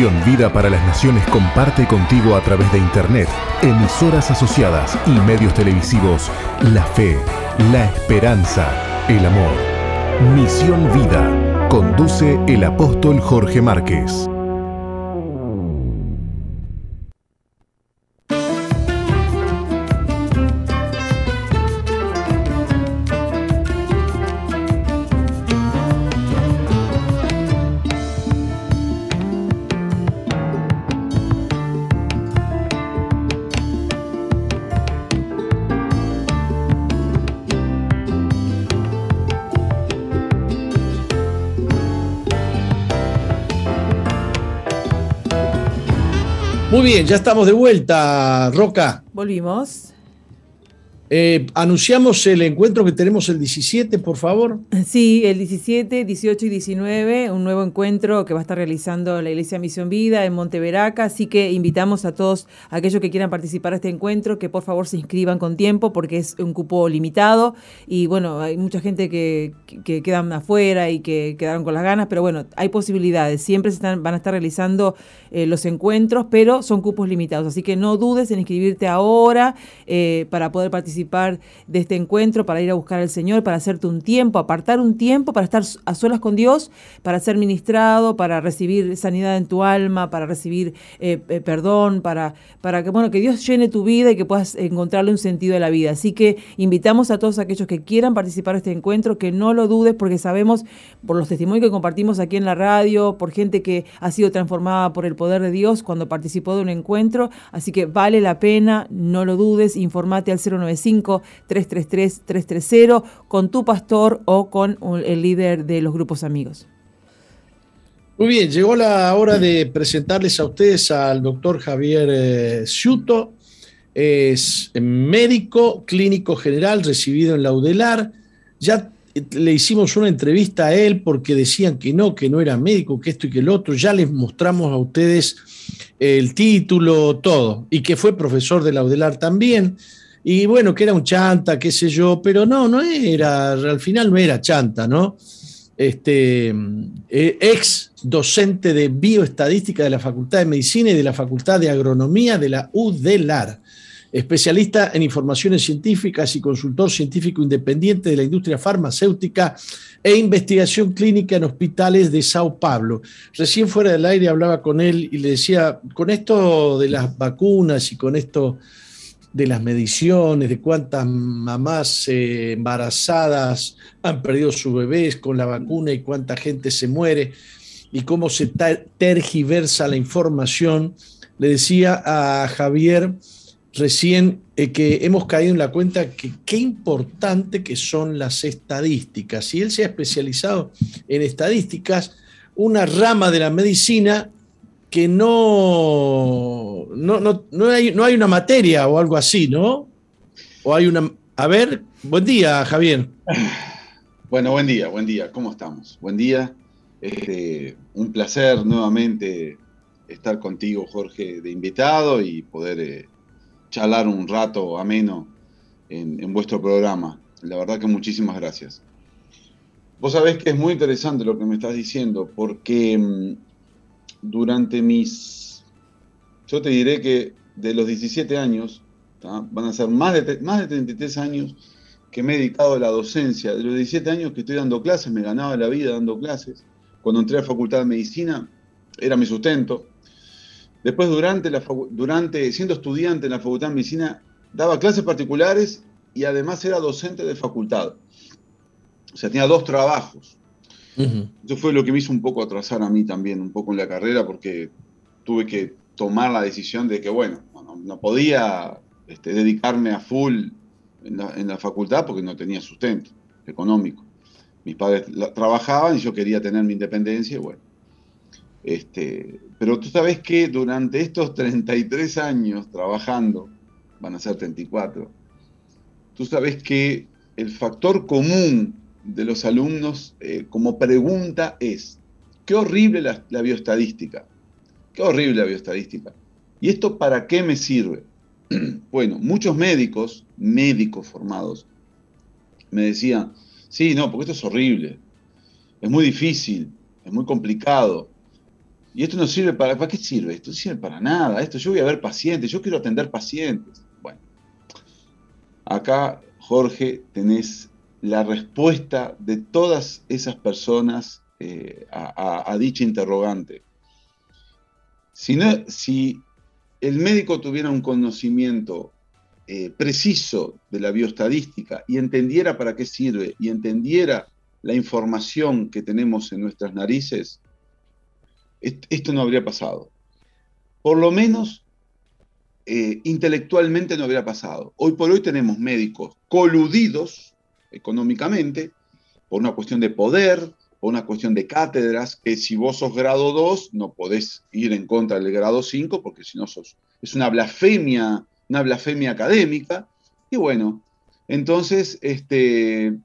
Misión Vida para las Naciones comparte contigo a través de Internet, emisoras asociadas y medios televisivos la fe, la esperanza, el amor. Misión Vida. Conduce el apóstol Jorge Márquez. Muy bien, ya estamos de vuelta, Roca. Volvimos. Eh, anunciamos el encuentro que tenemos el 17, por favor. Sí, el 17, 18 y 19, un nuevo encuentro que va a estar realizando la Iglesia Misión Vida en Monteveraca, así que invitamos a todos aquellos que quieran participar de este encuentro que por favor se inscriban con tiempo porque es un cupo limitado y bueno, hay mucha gente que, quedan afuera y que quedaron con las ganas, pero bueno, hay posibilidades, siempre se están, van a estar realizando eh, los encuentros, pero son cupos limitados, así que no dudes en inscribirte ahora eh, para poder participar de este encuentro, para ir a buscar al Señor, para hacerte un tiempo, apartar un tiempo para estar a solas con Dios, para ser ministrado, para recibir sanidad en tu alma, para recibir eh, eh, perdón, para, para que, bueno, que Dios llene tu vida y que puedas encontrarle un sentido de la vida. Así que invitamos a todos aquellos que quieran participar de este encuentro, que no lo dudes, porque sabemos por los testimonios que compartimos aquí en la radio, por gente que ha sido transformada por el poder de Dios cuando participó de un encuentro. Así que vale la pena, no lo dudes, informate al 095 333-330 con tu pastor o con el líder de los grupos amigos. Muy bien, llegó la hora de presentarles a ustedes al doctor Javier eh, Ciuto. Es médico clínico general recibido en la UDELAR. Ya le hicimos una entrevista a él porque decían que no, que no era médico, que esto y que el otro. Ya les mostramos a ustedes el título, todo, y que fue profesor de la UDELAR también. Y bueno, que era un chanta, qué sé yo, pero no, no era, al final no era chanta, ¿no? Este, eh, ex docente de bioestadística de la Facultad de Medicina y de la Facultad de Agronomía de la UDELAR, especialista en informaciones científicas y consultor científico independiente de la industria farmacéutica e investigación clínica en hospitales de Sao Paulo. Recién fuera del aire hablaba con él y le decía, con esto de las vacunas y con esto de las mediciones, de cuántas mamás eh, embarazadas han perdido sus bebés con la vacuna y cuánta gente se muere y cómo se tergiversa la información. Le decía a Javier recién eh, que hemos caído en la cuenta que qué importante que son las estadísticas. Y él se ha especializado en estadísticas, una rama de la medicina que no, no, no, no, hay, no hay una materia o algo así, ¿no? O hay una... A ver, buen día, Javier. Bueno, buen día, buen día. ¿Cómo estamos? Buen día. Este, un placer nuevamente estar contigo, Jorge, de invitado y poder eh, charlar un rato ameno en, en vuestro programa. La verdad que muchísimas gracias. Vos sabés que es muy interesante lo que me estás diciendo, porque mm, durante mis, yo te diré que de los 17 años, van a ser más de, más de 33 años que me he dedicado a la docencia. De los 17 años que estoy dando clases, me ganaba la vida dando clases. Cuando entré a la Facultad de Medicina, era mi sustento. Después, durante, la, durante siendo estudiante en la Facultad de Medicina, daba clases particulares y además era docente de facultad. O sea, tenía dos trabajos. Eso fue lo que me hizo un poco atrasar a mí también, un poco en la carrera, porque tuve que tomar la decisión de que, bueno, no, podía este, dedicarme a full en la, facultad porque no tenía sustento económico. Mis padres trabajaban y yo quería tener mi independencia bueno. Este, pero tú sabes que durante estos 33 años trabajando, van a ser 34, tú sabes que el factor común de los alumnos eh, como pregunta es, qué horrible la, bioestadística, qué horrible la bioestadística. ¿Y esto para qué me sirve? bueno, muchos médicos, médicos formados, me decían, sí, no, porque esto es horrible, es muy difícil, es muy complicado. Y esto no sirve para. ¿Para qué sirve? Esto no sirve para nada. Esto yo voy a ver pacientes, yo quiero atender pacientes. Bueno, acá, Jorge, tenés la respuesta de todas esas personas eh, a, dicha interrogante. Si, si el médico tuviera un conocimiento eh, preciso de la bioestadística y entendiera para qué sirve y entendiera la información que tenemos en nuestras narices, esto no habría pasado. Por lo menos eh, intelectualmente no habría pasado. Hoy por hoy tenemos médicos coludidos económicamente por una cuestión de poder, por una cuestión de cátedras, que si vos sos grado 2 no podés ir en contra del grado 5 porque si no sos, es una blasfemia, una blasfemia académica. Y bueno, entonces este,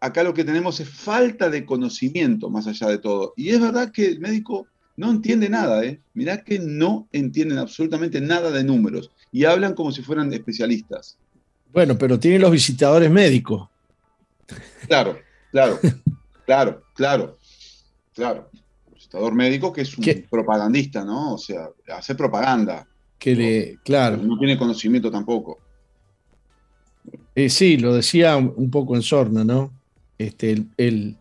acá lo que tenemos es falta de conocimiento más allá de todo. Y es verdad que el médico no entiende nada, ¿eh? Mirá que no entienden absolutamente nada de números y hablan como si fueran especialistas. Bueno, pero tienen los visitadores médicos. Claro, claro, claro, claro, claro. visitador médico que es un propagandista, ¿no? O sea, hace propaganda. Que le, claro. No tiene conocimiento tampoco. Eh, sí, lo decía un poco en sorna, ¿no? Este, el,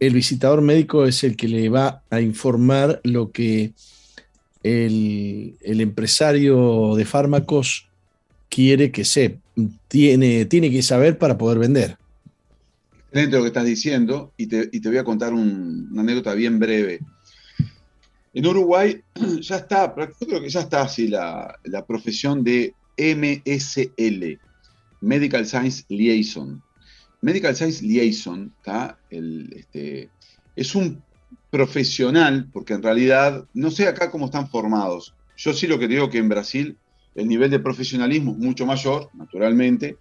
el visitador médico es el que le va a informar lo que el, empresario de fármacos quiere que se tiene, tiene que saber para poder vender. Excelente lo que estás diciendo y te, voy a contar una anécdota bien breve. En Uruguay ya está, yo creo que ya está así la, la profesión de MSL, Medical Science Liaison. Medical Science Liaison este, es un profesional, porque en realidad, no sé acá cómo están formados. Yo sí lo que digo que en Brasil el nivel de profesionalismo es mucho mayor, naturalmente,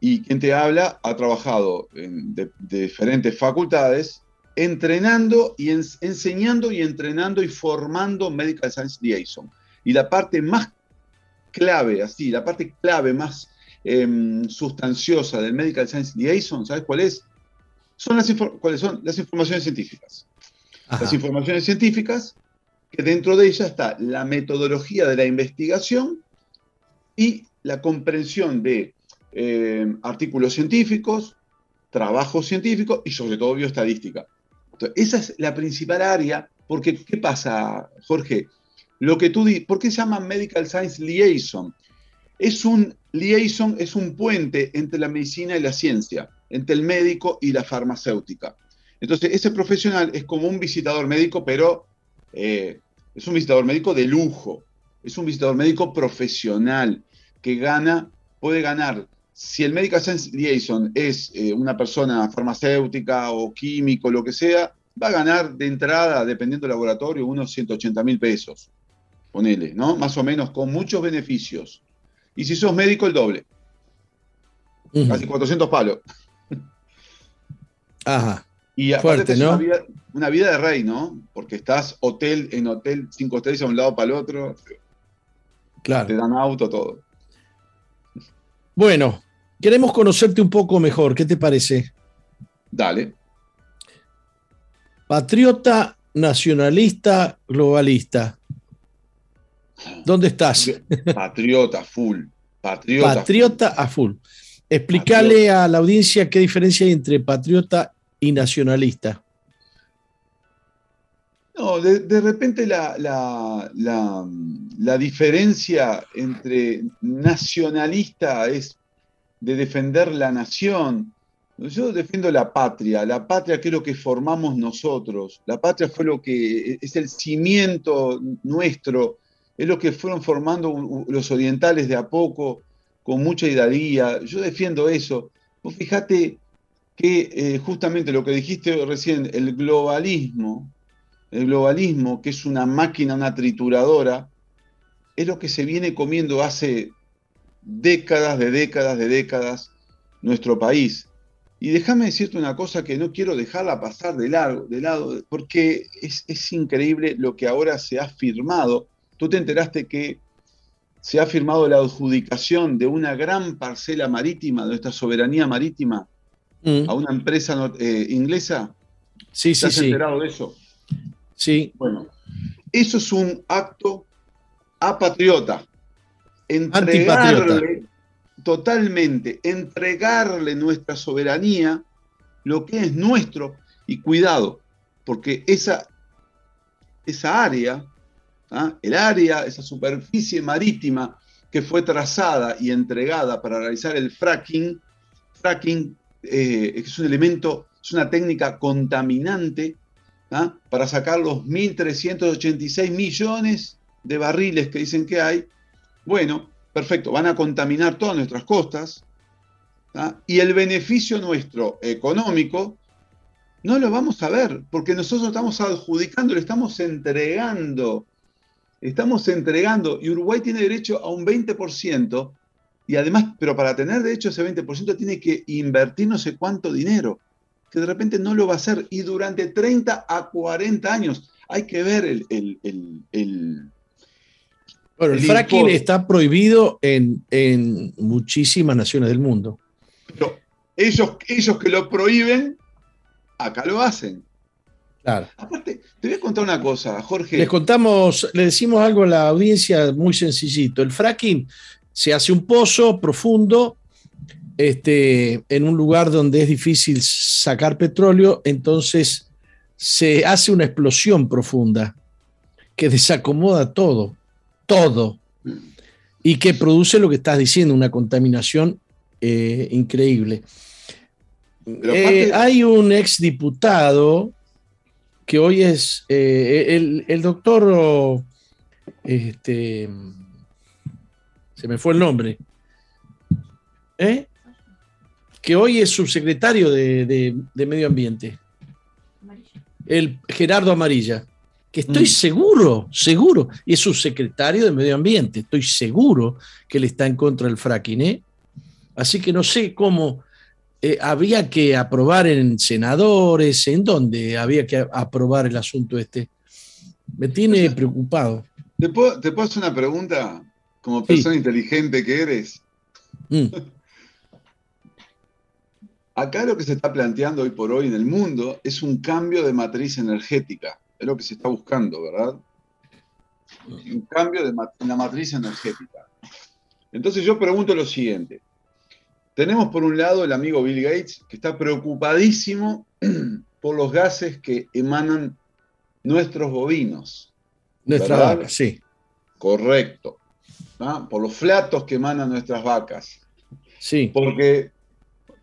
y quien te habla ha trabajado en de, diferentes facultades, entrenando y enseñando y entrenando y formando Medical Science Liaison. Y la parte más clave, así, la parte clave más Em, sustanciosa del Medical Science Liaison, ¿sabes cuál es? Son las, ¿Cuáles son? Las informaciones científicas. Las informaciones científicas, que dentro de ellas está la metodología de la investigación y la comprensión de em, artículos científicos, trabajos científicos y sobre todo bioestadística. esa es la principal área, porque ¿qué pasa, Jorge? Lo que tú ¿por qué se llama Medical Science Liaison? Es un liaison, es un puente entre la medicina y la ciencia, entre el médico y la farmacéutica. Entonces, ese profesional es como un visitador médico, pero eh, es un visitador médico de lujo, es un visitador médico profesional que gana, puede ganar. Si el Medical Science Liaison es eh, una persona farmacéutica o químico, lo que sea, va a ganar de entrada, dependiendo del laboratorio, unos 180 mil pesos. Ponele, ¿no? Más o menos, con muchos beneficios. Y si sos médico, el doble. Casi 400 palos. Ajá. Y aparte ¿no? una, vida, de rey, ¿no? Porque estás hotel en hotel, cinco estrellas a un lado para el otro. Claro. Te dan auto, todo. Bueno, queremos conocerte un poco mejor. ¿Qué te parece? Dale. Patriota, nacionalista, globalista. ¿Dónde estás? Patriota, full. Patriota, patriota a full. Explícale a la audiencia qué diferencia hay entre patriota y nacionalista. No, de, repente la, la, diferencia entre nacionalista es de defender la nación. Yo defiendo la patria, la patria que es lo que formamos nosotros, la patria fue lo que es el cimiento nuestro, es lo que fueron formando los orientales de a poco, con mucha hidalguía. Yo defiendo eso. Fíjate que eh, justamente lo que dijiste recién, el globalismo, el globalismo, que es una máquina, una trituradora, es lo que se viene comiendo hace décadas, de décadas, de décadas nuestro país. Y déjame decirte una cosa que no quiero dejarla pasar de, largo, de lado, porque es, es increíble lo que ahora se ha firmado tú te enteraste que se ha firmado la adjudicación de una gran parcela marítima, de nuestra soberanía marítima, mm. a una empresa eh, inglesa. Sí, sí, ¿Te has enterado de eso? Sí. Bueno, eso es un acto apatriota. Entregarle, totalmente, entregarle nuestra soberanía, lo que es nuestro, y cuidado, porque esa, esa área, ¿ah? el área, esa superficie marítima que fue trazada y entregada para realizar el fracking, fracking eh, es un elemento, es una técnica contaminante ¿ah? para sacar los 1.386 millones de barriles que dicen que hay. Bueno, perfecto, van a contaminar todas nuestras costas ¿ah? y el beneficio nuestro económico no lo vamos a ver, porque nosotros estamos adjudicando, le estamos entregando, estamos entregando, y Uruguay tiene derecho a un 20%, y además, pero para tener derecho a ese 20% tiene que invertir no sé cuánto dinero, que de repente no lo va a hacer, y durante 30 a 40 años hay que ver el... el, bueno, el, fracking está prohibido en, en muchísimas naciones del mundo. Pero ellos, ellos que lo prohíben acá lo hacen. Claro. Aparte, te voy a contar una cosa, Jorge. Les contamos, le decimos algo a la audiencia muy sencillito. El fracking se hace un pozo profundo este, en un lugar donde es difícil sacar petróleo, entonces se hace una explosión profunda que desacomoda todo, todo, y que produce lo que estás diciendo, una contaminación eh, increíble. Eh, hay un exdiputado que hoy es eh, el, doctor, este, se me fue el nombre, ¿eh? Que hoy es subsecretario de, Medio Ambiente, el Gerardo Amarilla, que estoy mm. seguro, seguro, y es subsecretario de Medio Ambiente, estoy seguro que él está en contra del fracking, Así que no sé cómo eh, había que aprobar en senadores, ¿en dónde había que aprobar el asunto este? Me tiene preocupado. ¿Te puedo, hacer una pregunta como persona inteligente que eres? Mm. Acá lo que se está planteando hoy por hoy en el mundo es un cambio de matriz energética. Es lo que se está buscando, ¿verdad? Un cambio de la matriz energética. Entonces yo pregunto lo siguiente. Tenemos por un lado el amigo Bill Gates, que está preocupadísimo por los gases que emanan nuestros bovinos. Nuestra vaca, sí. Correcto. Por los flatos que emanan nuestras vacas. Sí. Porque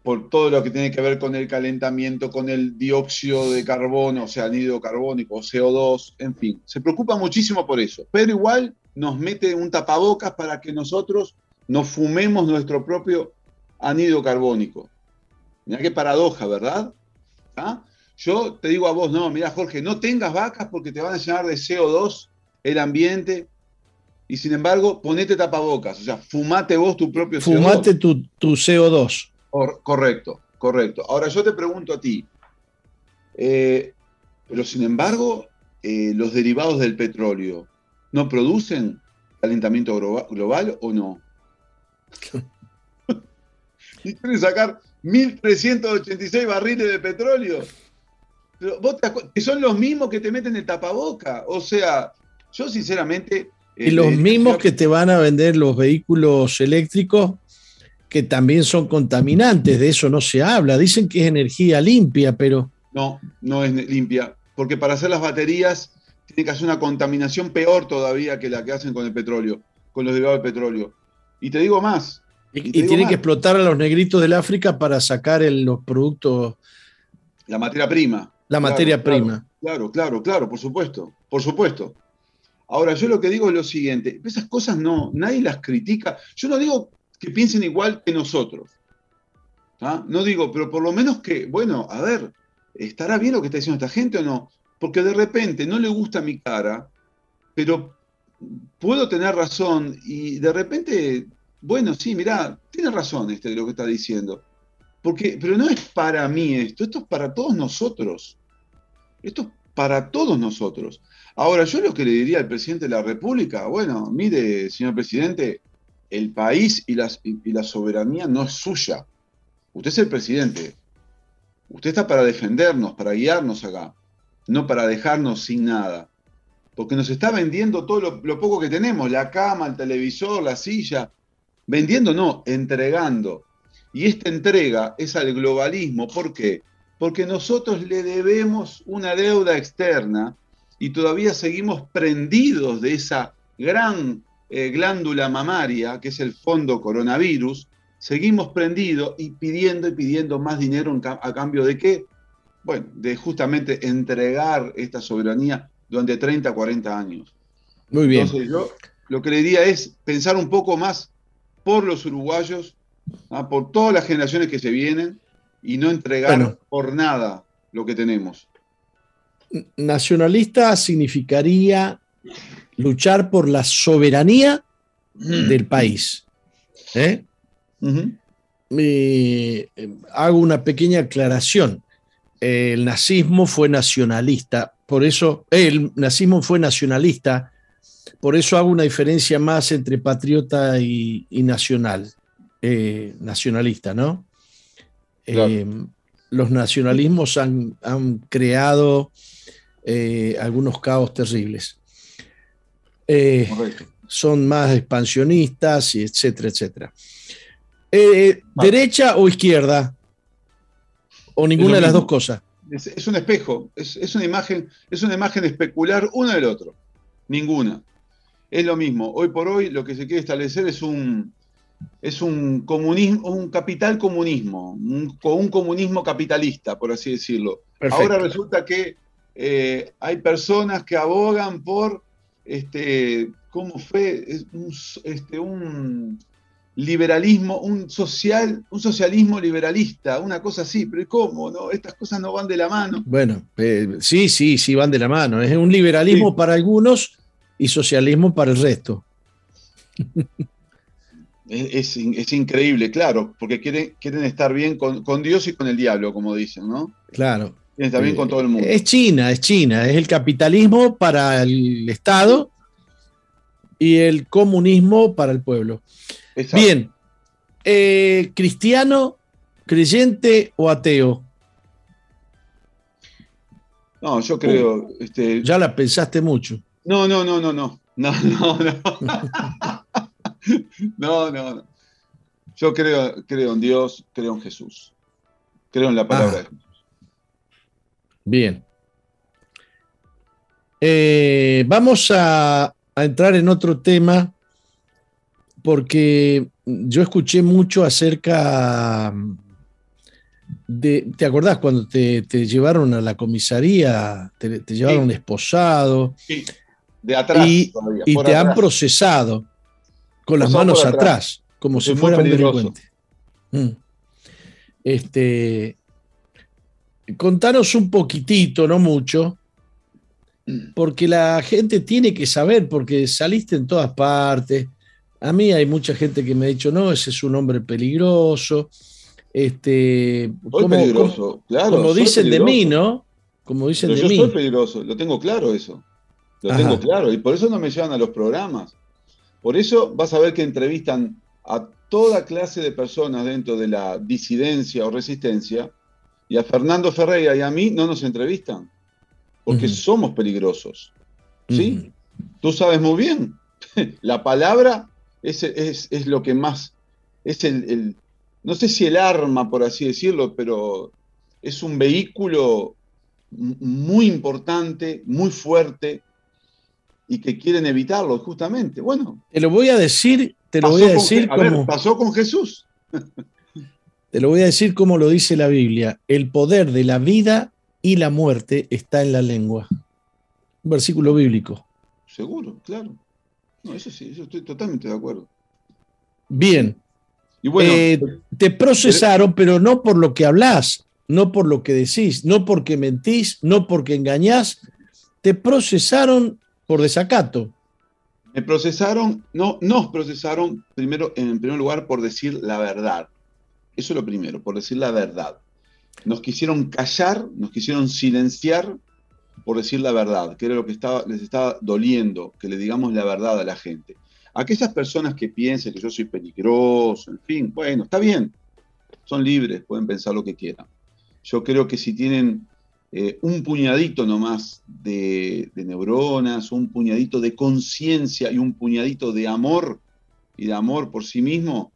por todo lo que tiene que ver con el calentamiento, con el dióxido de carbono, o sea, anhídrido carbónico, CO2, en fin. Se preocupa muchísimo por eso. Pero igual nos mete un tapabocas para que nosotros nos fumemos nuestro propio anhídrido carbónico. Mira qué paradoja, ¿verdad? ¿Ah? Yo te digo a vos, no, mira Jorge, no tengas vacas porque te van a llenar de CO2 el ambiente y sin embargo ponete tapabocas, o sea, fumate vos tu propio CO2. Fumate tu, CO2. Correcto, correcto. Ahora yo te pregunto a ti, eh, pero sin embargo, eh, los derivados del petróleo, ¿no producen calentamiento global o no? y quieren sacar 1.386 barriles de petróleo. Pero vos que son los mismos que te meten el tapaboca. O sea, yo sinceramente... Y los eh, mismos que te van a vender los vehículos eléctricos que también son contaminantes, de eso no se habla. Dicen que es energía limpia, pero... No, no es limpia, porque para hacer las baterías tiene que hacer una contaminación peor todavía que la que hacen con el petróleo, con los derivados del petróleo. Y te digo más, y, tienen que explotar a los negritos del África para sacar los productos. La materia prima. La materia prima. Claro, claro, claro, por supuesto, por supuesto. Ahora, yo lo que digo es lo siguiente, esas cosas no, nadie las critica. Yo no digo que piensen igual que nosotros. ¿ah? No digo, pero por lo menos que, bueno, a ver, ¿estará bien lo que está diciendo esta gente o no? Porque de repente no le gusta mi cara, pero puedo tener razón y de repente bueno, sí, mirá, tiene razón este de lo que está diciendo. Porque, pero no es para mí esto, esto es para todos nosotros. Esto es para todos nosotros. Ahora, yo lo que le diría al presidente de la República, bueno, mire, señor presidente, el país y la, soberanía no es suya. Usted es el presidente. Usted está para defendernos, para guiarnos acá. no para dejarnos sin nada. Porque nos está vendiendo todo lo, lo poco que tenemos, la cama, el televisor, la silla. Vendiendo no, entregando. Y esta entrega es al globalismo. ¿Por qué? Porque nosotros le debemos una deuda externa y todavía seguimos prendidos de esa gran eh, glándula mamaria, que es el fondo coronavirus, seguimos prendidos y pidiendo y pidiendo más dinero a cambio de qué? Bueno, de justamente entregar esta soberanía durante 30, 40 años. Muy bien. Entonces yo lo que le diría es pensar un poco más por los uruguayos, ¿ah? por todas las generaciones que se vienen y no entregar por nada lo que tenemos. Nacionalista significaría luchar por la soberanía mm. del país. ¿eh? hago una pequeña aclaración. El nazismo fue nacionalista, por eso el nazismo fue nacionalista, por eso hago una diferencia más entre patriota y, nacional, eh, nacionalista, ¿no? Eh, los nacionalismos han, creado algunos caos terribles. Eh, son más expansionistas, y etcétera, etcétera. Eh, ¿Derecha o izquierda? ¿O ninguna de las dos cosas? Es, un espejo, es, una imagen, es una imagen especular uno del otro. Ninguna. Es lo mismo. Hoy por hoy lo que se quiere establecer es un, es un comunismo, un capital comunismo, un, un comunismo capitalista, por así decirlo. Ahora resulta que eh, hay personas que abogan por este, ¿cómo fue? Un, este, un liberalismo, un, social, un socialismo liberalista, una cosa así, pero ¿cómo? No? Estas cosas no van de la mano. Bueno, eh, sí, sí, sí van de la mano. Es un liberalismo para algunos y socialismo para el resto. Es, increíble, claro, porque quieren, quieren estar bien con, con, Dios y con el diablo, como dicen, ¿no? Claro. Con todo el mundo. Es China, es China, es el capitalismo para el Estado y el comunismo para el pueblo. Bien, eh, cristiano, creyente o ateo. No, yo creo. Uh, este, ya la pensaste mucho. No, no, no, no, no. No, no, no. no, no, no. Yo creo, creo en Dios, creo en Jesús. Creo en la palabra de Jesús. Bien. Eh, vamos a, entrar en otro tema porque yo escuché mucho acerca de, ¿te acordás cuando te, llevaron a la comisaría, te, llevaron esposado? Sí, de atrás. Y, te han procesado con las manos atrás. como si fuera un delincuente. Mm. Este, contanos un poquitito, no mucho, porque la gente tiene que saber, porque saliste en todas partes. A mí hay mucha gente que me ha dicho, no, ese es un hombre peligroso. Este, como, peligroso, claro. Como dicen de mí, ¿no? Como dicen de yo mí. Soy peligroso, lo tengo claro eso. Lo tengo claro. Y por eso no me llevan a los programas. Por eso vas a ver que entrevistan a toda clase de personas dentro de la disidencia o resistencia y a Fernando Ferreira y a mí no nos entrevistan, porque somos peligrosos. ¿Sí? Tú sabes muy bien. La palabra es, es, lo que más, es el, no sé si el arma, por así decirlo, pero es un vehículo muy importante, muy fuerte, y que quieren evitarlo, justamente. Bueno. Te lo voy a decir, te lo voy a decir como... pasó con Jesús. Te lo voy a decir como lo dice la Biblia. El poder de la vida y la muerte está en la lengua. Un versículo bíblico. Seguro, claro. No, eso sí, estoy totalmente de acuerdo. Bien. Y bueno, eh, te procesaron, pero no por lo que hablas, no por lo que decís, no porque mentís, no porque engañás. Te procesaron por desacato. Me procesaron, no, nos procesaron primero, en primer lugar, por decir la verdad. Eso es lo primero, por decir la verdad. Nos quisieron callar, nos quisieron silenciar por decir la verdad, que era lo que les estaba doliendo, que le digamos la verdad a la gente. Aquellas personas que piensen que yo soy peligroso, en fin, bueno, está bien, son libres, pueden pensar lo que quieran. Yo creo que si tienen eh, un puñadito nomás de neuronas, un puñadito de conciencia y un puñadito de amor y de amor por sí mismo,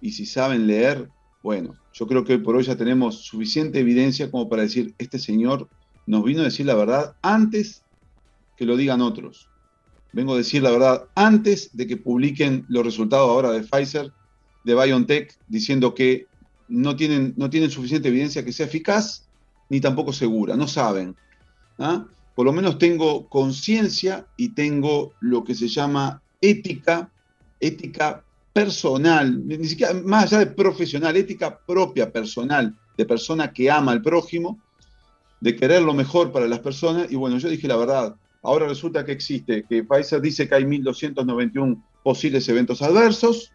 y si saben leer, bueno, yo creo que hoy por hoy ya tenemos suficiente evidencia como para decir, este señor nos vino a decir la verdad antes que lo digan otros. Vengo a decir la verdad antes de que publiquen los resultados ahora de Pfizer, de BioNTech, diciendo que no tienen, no tienen suficiente evidencia que sea eficaz ni tampoco segura, no saben. ¿ah? Por lo menos tengo conciencia y tengo lo que se llama ética, ética personal, ni siquiera más allá de profesional, ética propia, personal, de persona que ama al prójimo, de querer lo mejor para las personas. Y bueno, yo dije la verdad. Ahora resulta que existe, que Pfizer dice que hay 1.291 posibles eventos adversos,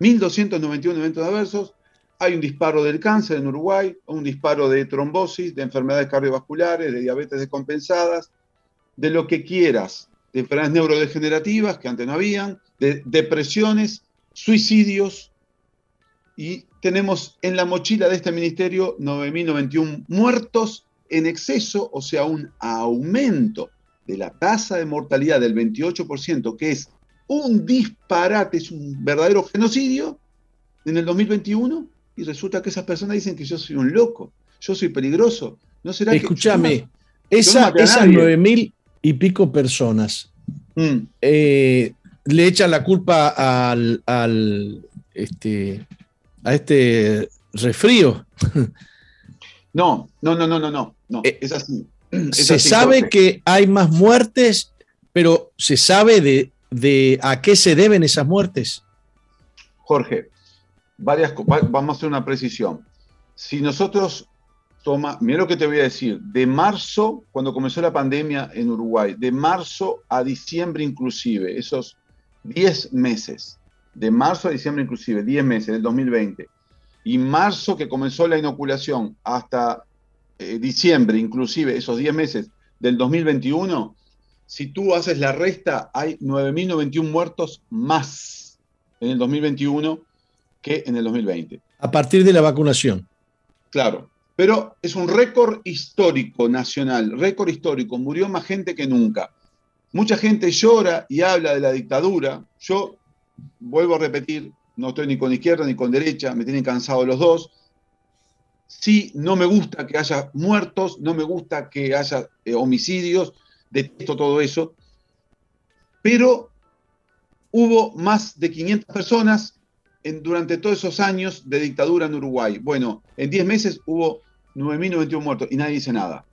1.291 eventos adversos, hay un disparo del cáncer en Uruguay, un disparo de trombosis, de enfermedades cardiovasculares, de diabetes descompensadas, de lo que quieras, de enfermedades neurodegenerativas que antes no habían, de depresiones, suicidios, y tenemos en la mochila de este ministerio 9.091 muertos en exceso, o sea, un aumento de la tasa de mortalidad del 28%, que es un disparate, es un verdadero genocidio en el 2021, y resulta que esas personas dicen que yo soy un loco, yo soy peligroso. ¿No será Escúchame, esa, esas nueve mil y pico personas mm. eh, le echan la culpa al, este, a este resfrío. No, no, no, no, no, no, no. Eh, es así. se sabe que hay más muertes, pero se sabe de, de a qué se deben esas muertes. Jorge, varias, vamos a hacer una precisión. Si nosotros toma, mira lo que te voy a decir, de marzo, cuando comenzó la pandemia en Uruguay, de marzo a diciembre inclusive, esos 10 meses, de marzo a diciembre inclusive, 10 meses del 2020, y marzo que comenzó la inoculación hasta eh, diciembre inclusive, esos 10 meses del 2021, si tú haces la resta, hay 9.091 muertos más en el 2021 que en el 2020. A partir de la vacunación. Claro, pero es un récord histórico nacional, récord histórico, murió más gente que nunca. Mucha gente llora y habla de la dictadura. Yo vuelvo a repetir, no estoy ni con izquierda ni con derecha, me tienen cansado los dos. Sí, no me gusta que haya muertos, no me gusta que haya eh, homicidios, detesto todo eso, pero hubo más de 500 personas durante todos esos años de dictadura en Uruguay. Bueno, en 10 meses hubo 9.091 muertos y nadie dice nada.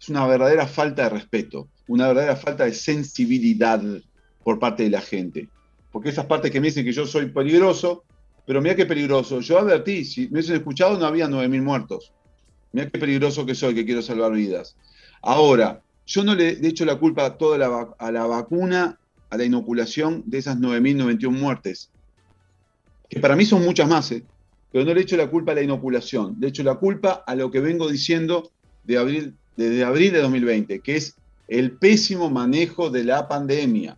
Es una verdadera falta de respeto, una verdadera falta de sensibilidad por parte de la gente. Porque esas partes que me dicen que yo soy peligroso, pero mira qué peligroso. Yo advertí, si me hubiesen escuchado no había 9.000 muertos. Mira qué peligroso que soy, que quiero salvar vidas. Ahora, yo no le he hecho la culpa toda a la vacuna, a la inoculación de esas 9.091 muertes que para mí son muchas más, ¿eh? pero no le echo la culpa a la inoculación, le echo la culpa a lo que vengo diciendo de abril, desde abril de 2020, que es el pésimo manejo de la pandemia.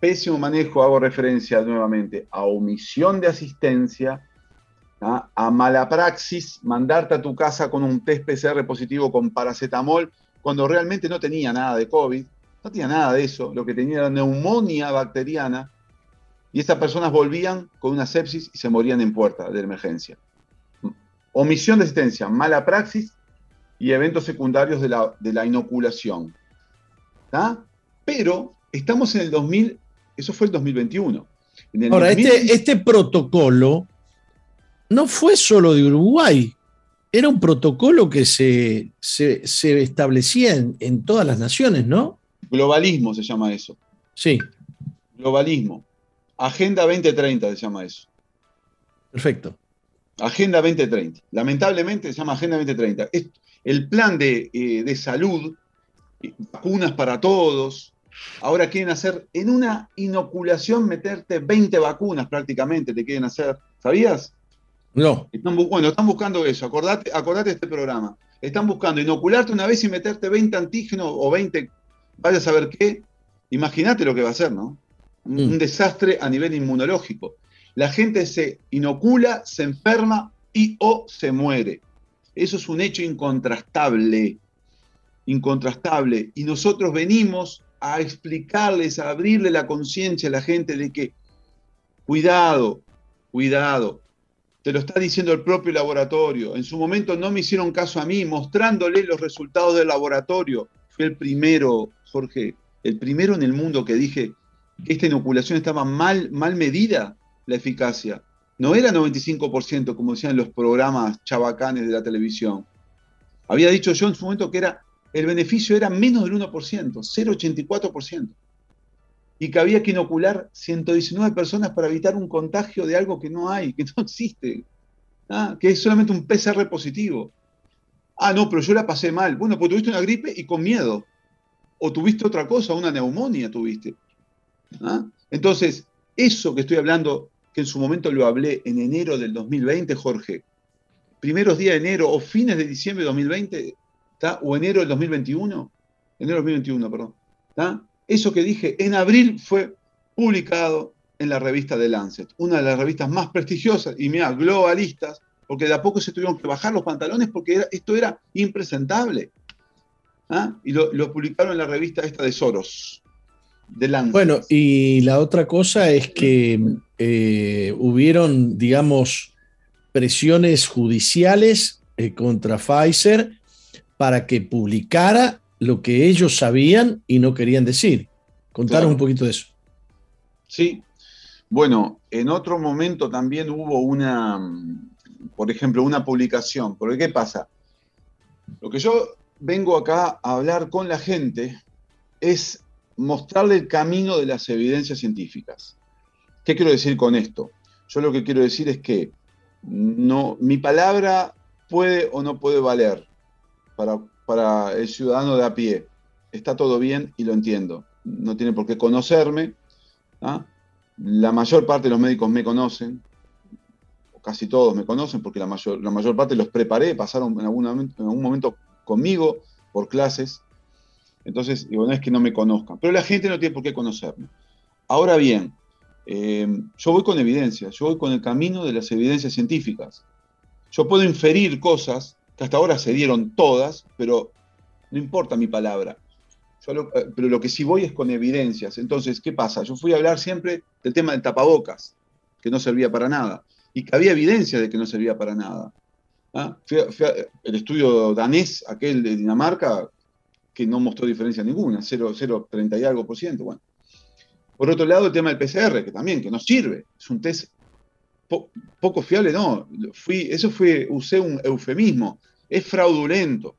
Pésimo manejo, hago referencia nuevamente a omisión de asistencia, ¿ah? a mala praxis, mandarte a tu casa con un test PCR positivo con paracetamol, cuando realmente no tenía nada de COVID, no tenía nada de eso, lo que tenía era neumonía bacteriana, y estas personas volvían con una sepsis y se morían en puerta de emergencia. Omisión de asistencia, mala praxis y eventos secundarios de la, inoculación. Pero estamos en el 2000, eso fue el 2021. Ahora, este, este protocolo no fue solo de Uruguay, era un protocolo que se, se, establecía en, en, todas las naciones, ¿no? Globalismo se llama eso. Sí. Globalismo. Agenda 2030 se llama eso. Perfecto. Agenda 2030. Lamentablemente se llama Agenda 2030. Es el plan de, eh, de salud, vacunas para todos. Ahora quieren hacer en una inoculación meterte 20 vacunas prácticamente, te quieren hacer. ¿Sabías? No. bueno, están buscando eso. Acordate, acordate de este programa. Están buscando inocularte una vez y meterte 20 antígenos o 20, vaya a saber qué. Imagínate lo que va a hacer, ¿no? un mm. desastre a nivel inmunológico. La gente se inocula, se enferma y o se muere. Eso es un hecho incontrastable. Incontrastable. Y nosotros venimos a explicarles, a abrirle la conciencia a la gente de que, cuidado, cuidado, te lo está diciendo el propio laboratorio. En su momento no me hicieron caso a mí, mostrándoles los resultados del laboratorio. Fui el primero, Jorge, el primero en el mundo que dije que esta inoculación estaba mal, mal medida, la eficacia. No era 95%, como decían los programas chabacanes de la televisión. Había dicho yo en su momento que era, el beneficio era menos del 1%, 0,84%. Y que había que inocular 119 personas para evitar un contagio de algo que no hay, que no existe, ¿ah? que es solamente un PCR positivo. Ah, no, pero yo la pasé mal. Bueno, pues tuviste una gripe y con miedo. O tuviste otra cosa, una neumonía tuviste. ¿Ah? Entonces, eso que estoy hablando, que en su momento lo hablé en enero del 2020, Jorge, primeros días de enero o fines de diciembre de 2020, o enero del 2021, enero del 2021, perdón, eso que dije en abril fue publicado en la revista The Lancet, una de las revistas más prestigiosas y mira, globalistas, porque de a poco se tuvieron que bajar los pantalones porque esto era impresentable. ¿ah? Y lo, publicaron en la revista esta de Soros. The Lancet. Bueno, y la otra cosa es que eh, hubieron, digamos, presiones judiciales eh, contra Pfizer para que publicara lo que ellos sabían y no querían decir. Contaron un poquito de eso. Sí. Bueno, en otro momento también hubo una, por ejemplo, una publicación. Porque ¿qué pasa? Lo que yo vengo acá a hablar con la gente es mostrarle el camino de las evidencias científicas. ¿Qué quiero decir con esto? Yo lo que quiero decir es que no, mi palabra puede o no puede valer para, el ciudadano de a pie. Está todo bien y lo entiendo. No tiene por qué conocerme. ¿ah? La mayor parte de los médicos me conocen, o casi todos me conocen, porque la mayor, parte los preparé, pasaron en algún, momento, conmigo por clases. Entonces, digo, no es que no me conozcan, pero la gente no tiene por qué conocerme. Ahora bien, eh, yo voy con evidencia, yo voy con el camino de las evidencias científicas. Yo puedo inferir cosas hasta ahora se dieron todas, pero no importa mi palabra. Eh, pero lo que sí voy es con evidencias. Entonces, ¿qué pasa? Yo fui a hablar siempre del tema del tapabocas, que no servía para nada, y que había evidencia de que no servía para nada. ¿Ah? el estudio danés, aquel de Dinamarca, que no mostró diferencia ninguna, 0,30 y algo por ciento. Bueno, por otro lado, el tema del PCR, que también, que no sirve, es un test poco fiable, no, fui, eso fue, usé un eufemismo, es fraudulento,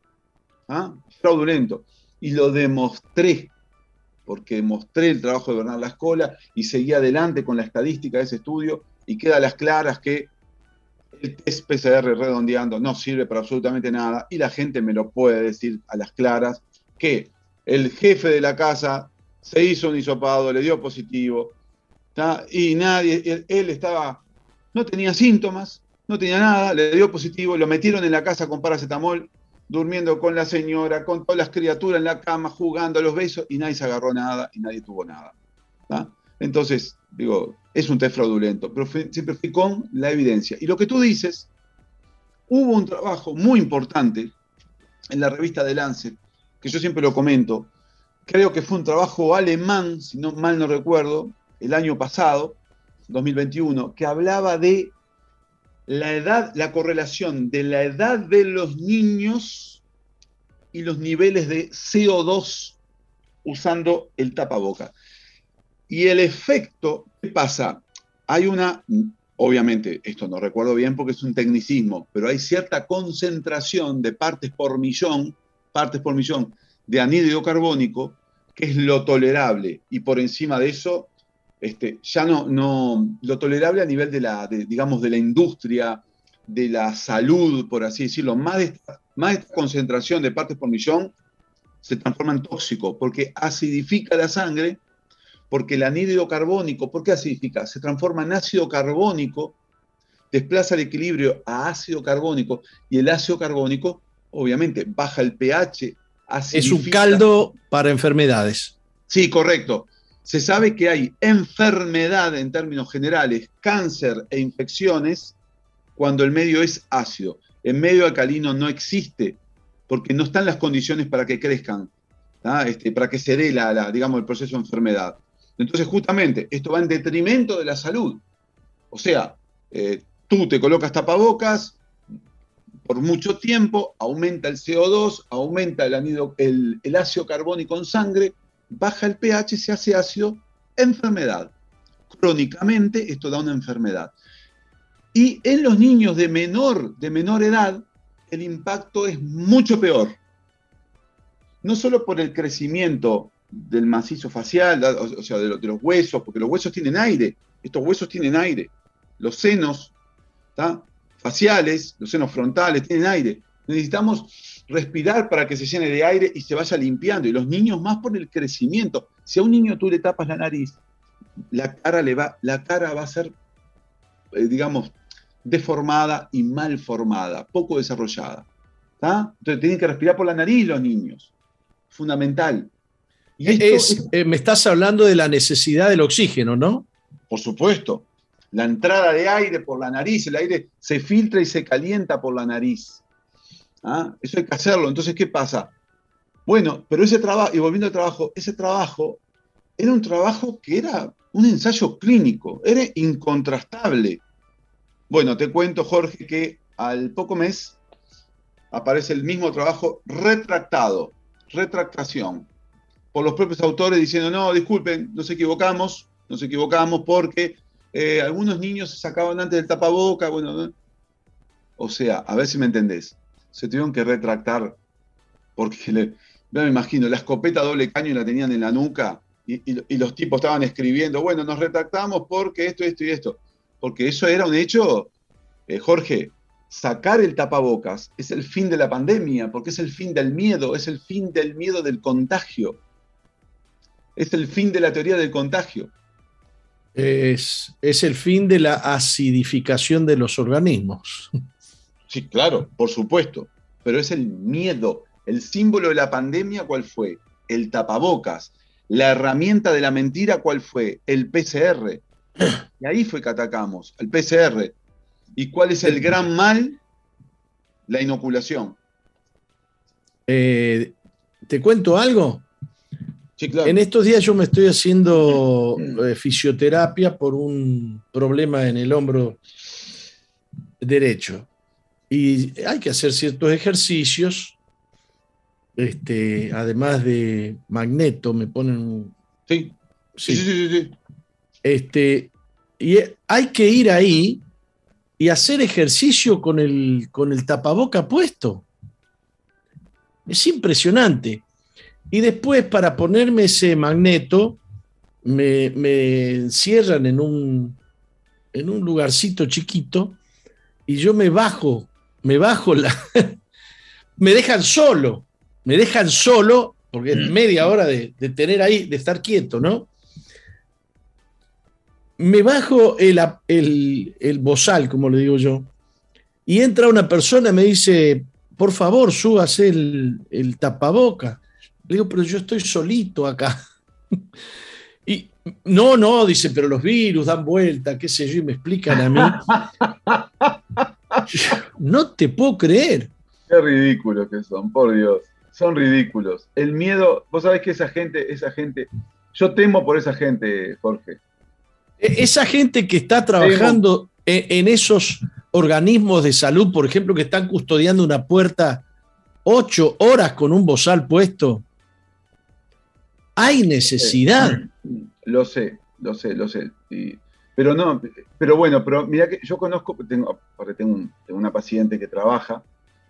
¿ah? fraudulento, y lo demostré, porque demostré el trabajo de Bernard Lascola y seguí adelante con la estadística de ese estudio y queda a las claras que el test PCR redondeando no sirve para absolutamente nada y la gente me lo puede decir a las claras que el jefe de la casa se hizo un hisopado, le dio positivo, y nadie, él, estaba, no tenía síntomas, no tenía nada, le dio positivo, lo metieron en la casa con paracetamol, durmiendo con la señora, con todas las criaturas en la cama, jugando a los besos, y nadie se agarró nada y nadie tuvo nada. Entonces, digo, es un test fraudulento, pero siempre fui con la evidencia. Y lo que tú dices, hubo un trabajo muy importante en la revista de Lancet, que yo siempre lo comento, creo que fue un trabajo alemán, si no mal no recuerdo, el año pasado, 2021, que hablaba de la edad, la correlación de la edad de los niños y los niveles de CO2 usando el tapaboca. Y el efecto, ¿qué pasa? Hay una, obviamente, esto no recuerdo bien porque es un tecnicismo, pero hay cierta concentración de partes por millón, partes por millón de anhídrido carbónico, que es lo tolerable, y por encima de eso, este, ya no, no, lo tolerable a nivel de la, digamos, de la industria, de la salud, por así decirlo, más de, esta, más concentración de partes por millón se transforma en tóxico, porque acidifica la sangre, porque el anhídrido carbónico, ¿por qué acidifica? Se transforma en ácido carbónico, desplaza el equilibrio a ácido carbónico, y el ácido carbónico, obviamente, baja el pH es un caldo para enfermedades. Sí, correcto. Se sabe que hay enfermedad en términos generales, cáncer e infecciones, cuando el medio es ácido. En medio alcalino no existe, porque no están las condiciones para que crezcan, este, para que se dé la, digamos, el proceso de enfermedad. Entonces, justamente, esto va en detrimento de la salud. O sea, eh, tú te colocas tapabocas, por mucho tiempo, aumenta el CO2, aumenta el, el, el ácido carbónico en sangre, baja el pH, se hace ácido, enfermedad. Crónicamente esto da una enfermedad. Y en los niños de menor, de menor edad, el impacto es mucho peor. No solo por el crecimiento del macizo facial, o sea, de, los huesos, porque los huesos tienen aire, estos huesos tienen aire. Los senos faciales, los senos frontales tienen aire. Necesitamos respirar para que se llene de aire y se vaya limpiando. Y los niños más por el crecimiento. Si a un niño tú le tapas la nariz, la cara, le va, la cara va a ser, eh, digamos, deformada y mal formada, poco desarrollada. Entonces tienen que respirar por la nariz los niños. Fundamental. Y eh, me estás hablando de la necesidad del oxígeno, ¿no? Por supuesto. La entrada de aire por la nariz, el aire se filtra y se calienta por la nariz. ¿Ah? Eso hay que hacerlo. Entonces, ¿qué pasa? Bueno, pero ese trabajo, y volviendo al trabajo, ese trabajo era un trabajo que era un ensayo clínico, era incontrastable. Bueno, te cuento, Jorge, que al poco mes aparece el mismo trabajo retractado, retractación, por los propios autores diciendo, no, disculpen, nos equivocamos, nos equivocamos porque eh, algunos niños se sacaban antes del tapaboca, bueno, o sea, a ver si me entendés, se tuvieron que retractar porque, le, me imagino, la escopeta doble caño la tenían en la nuca y, y los tipos estaban escribiendo, bueno, nos retractamos porque esto, esto y esto porque eso era un hecho, eh, Jorge, sacar el tapabocas es el fin de la pandemia, porque es el fin del miedo, es el fin del miedo del contagio, es el fin de la teoría del contagio. Es, es el fin de la acidificación de los organismos. Sí, claro, por supuesto, pero es el miedo. El símbolo de la pandemia, ¿cuál fue? El tapabocas. La herramienta de la mentira, ¿cuál fue? El PCR. Y ahí fue que atacamos, el PCR. ¿Y cuál es el gran mal? La inoculación. Eh, ¿Te cuento algo? En estos días yo me estoy haciendo eh, fisioterapia por un problema en el hombro derecho. Y hay que hacer ciertos ejercicios. Este, además de magneto, me ponen. sí, sí, sí, sí. Este, y hay que ir ahí y hacer ejercicio con el, con el tapaboca puesto. Es impresionante. Y después, para ponerme ese magneto, me, me encierran en un, en un lugarcito chiquito y yo me bajo, me bajo la. me dejan solo, me dejan solo, porque es media hora de, de tener ahí, de estar quieto, ¿no? me bajo el, el, bozal, como le digo yo, y entra una persona y me dice, por favor, súbase el, el tapaboca. Le digo, pero yo estoy solito acá. Y no, no, dice, pero los virus dan vuelta, qué sé yo, y me explican a mí. no te puedo creer. Qué ridículos que son, por Dios. Son ridículos. El miedo, vos sabés que esa gente, esa gente, yo temo por esa gente, Jorge. E, esa gente que está trabajando en, esos organismos de salud, por ejemplo, que están custodiando una puerta ocho horas con un bozal puesto, hay necesidad. Lo sé, lo sé, lo sé. Pero no, pero bueno, pero mira que yo conozco, tengo, tengo, una paciente que trabaja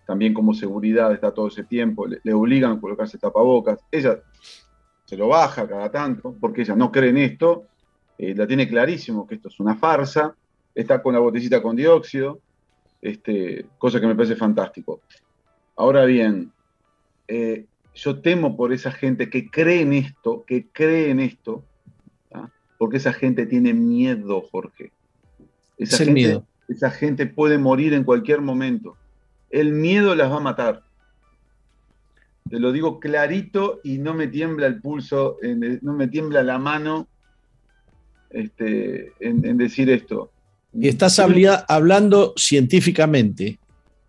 también como seguridad, está todo ese tiempo, le, le, obligan a colocarse tapabocas, ella se lo baja cada tanto, porque ella no cree en esto, eh, la tiene clarísimo que esto es una farsa, está con la botellita con dióxido, este, cosa que me parece fantástico. Ahora bien, eh, yo temo por esa gente que cree en esto, que cree en esto, porque esa gente tiene miedo, Jorge. Esa gente, miedo. Esa gente puede morir en cualquier momento. El miedo las va a matar. Te lo digo clarito y no me tiembla el pulso, no me tiembla la mano este, en, decir esto. Y estás hablando científicamente.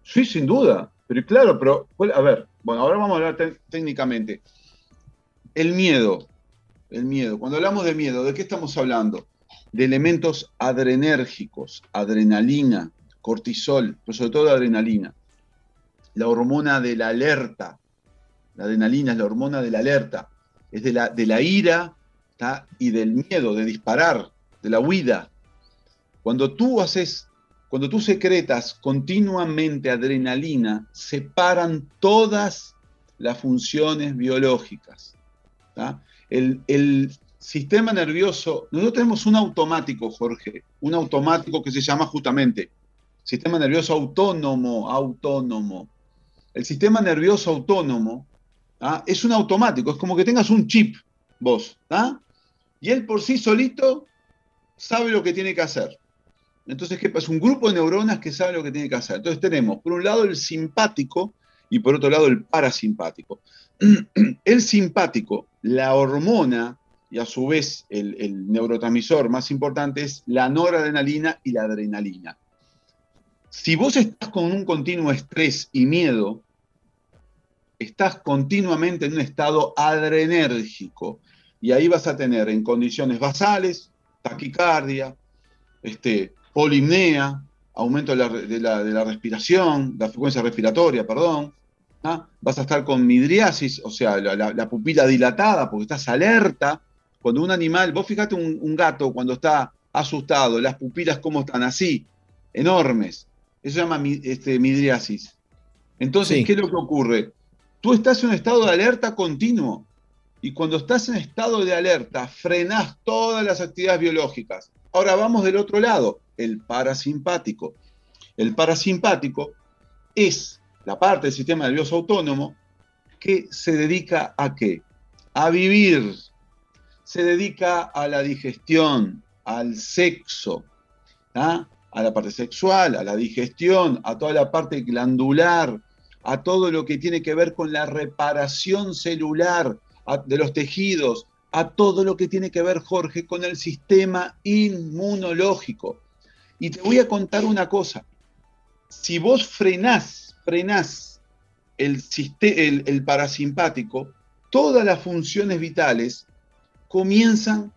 Sí, sin duda. Pero claro, pero a ver, Bueno, ahora vamos a hablar técnicamente. El miedo, el miedo. Cuando hablamos de miedo, ¿de qué estamos hablando? De elementos adrenérgicos, adrenalina, cortisol, pero sobre todo adrenalina. La hormona de la alerta. La adrenalina es la hormona de la alerta. Es de la, de la ira y del miedo, de disparar, de la huida. Cuando tú haces, cuando tú secretas continuamente adrenalina, se paran todas las funciones biológicas. El, sistema nervioso, nosotros tenemos un automático, Jorge, un automático que se llama justamente sistema nervioso autónomo, autónomo. El sistema nervioso autónomo es un automático, es como que tengas un chip vos, y él por sí solito sabe lo que tiene que hacer. Entonces, ¿qué pasa? Un grupo de neuronas que sabe lo que tiene que hacer. Entonces tenemos, por un lado, el simpático y por otro lado, el parasimpático. El simpático, la hormona y a su vez el, neurotransmisor más importante es la noradrenalina y la adrenalina. Si vos estás con un continuo estrés y miedo, estás continuamente en un estado adrenérgico y ahí vas a tener en condiciones basales, taquicardia, este, polimnea, aumento de la, respiración, la frecuencia respiratoria, perdón. Vas a estar con midriasis, o sea, la, pupila dilatada porque estás alerta. Cuando un animal, vos fíjate un, gato cuando está asustado, las pupilas como están así, enormes. Eso se llama este, midriasis. Entonces, ¿qué es lo que ocurre? Tú estás en un estado de alerta continuo. Y cuando estás en estado de alerta, frenás todas las actividades biológicas. Ahora vamos del otro lado, el parasimpático. El parasimpático es la parte del sistema nervioso autónomo que se dedica a qué? A vivir. Se dedica a la digestión, al sexo, a la parte sexual, a la digestión, a toda la parte glandular, a todo lo que tiene que ver con la reparación celular, de los tejidos, a todo lo que tiene que ver, Jorge, con el sistema inmunológico. Y te voy a contar una cosa. Si vos frenás, frenás el, el, el parasimpático, todas las funciones vitales comienzan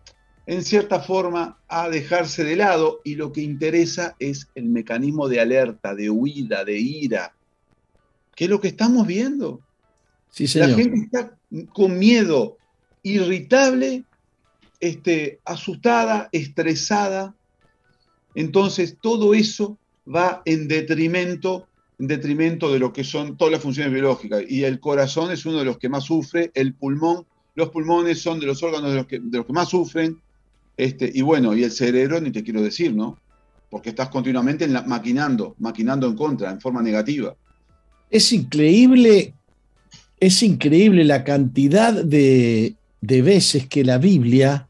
en cierta forma a dejarse de lado y lo que interesa es el mecanismo de alerta, de huida, de ira, que es lo que estamos viendo. La gente está con miedo, irritable, este, asustada, estresada. Entonces, todo eso va en detrimento, en detrimento de lo que son todas las funciones biológicas. Y el corazón es uno de los que más sufre, el pulmón, los pulmones son de los órganos de los que, de los que más sufren. Este, y bueno, y el cerebro, ni te quiero decir, ¿no? Porque estás continuamente maquinando, maquinando en contra, en forma negativa. Es increíble es increíble la cantidad de, veces que la Biblia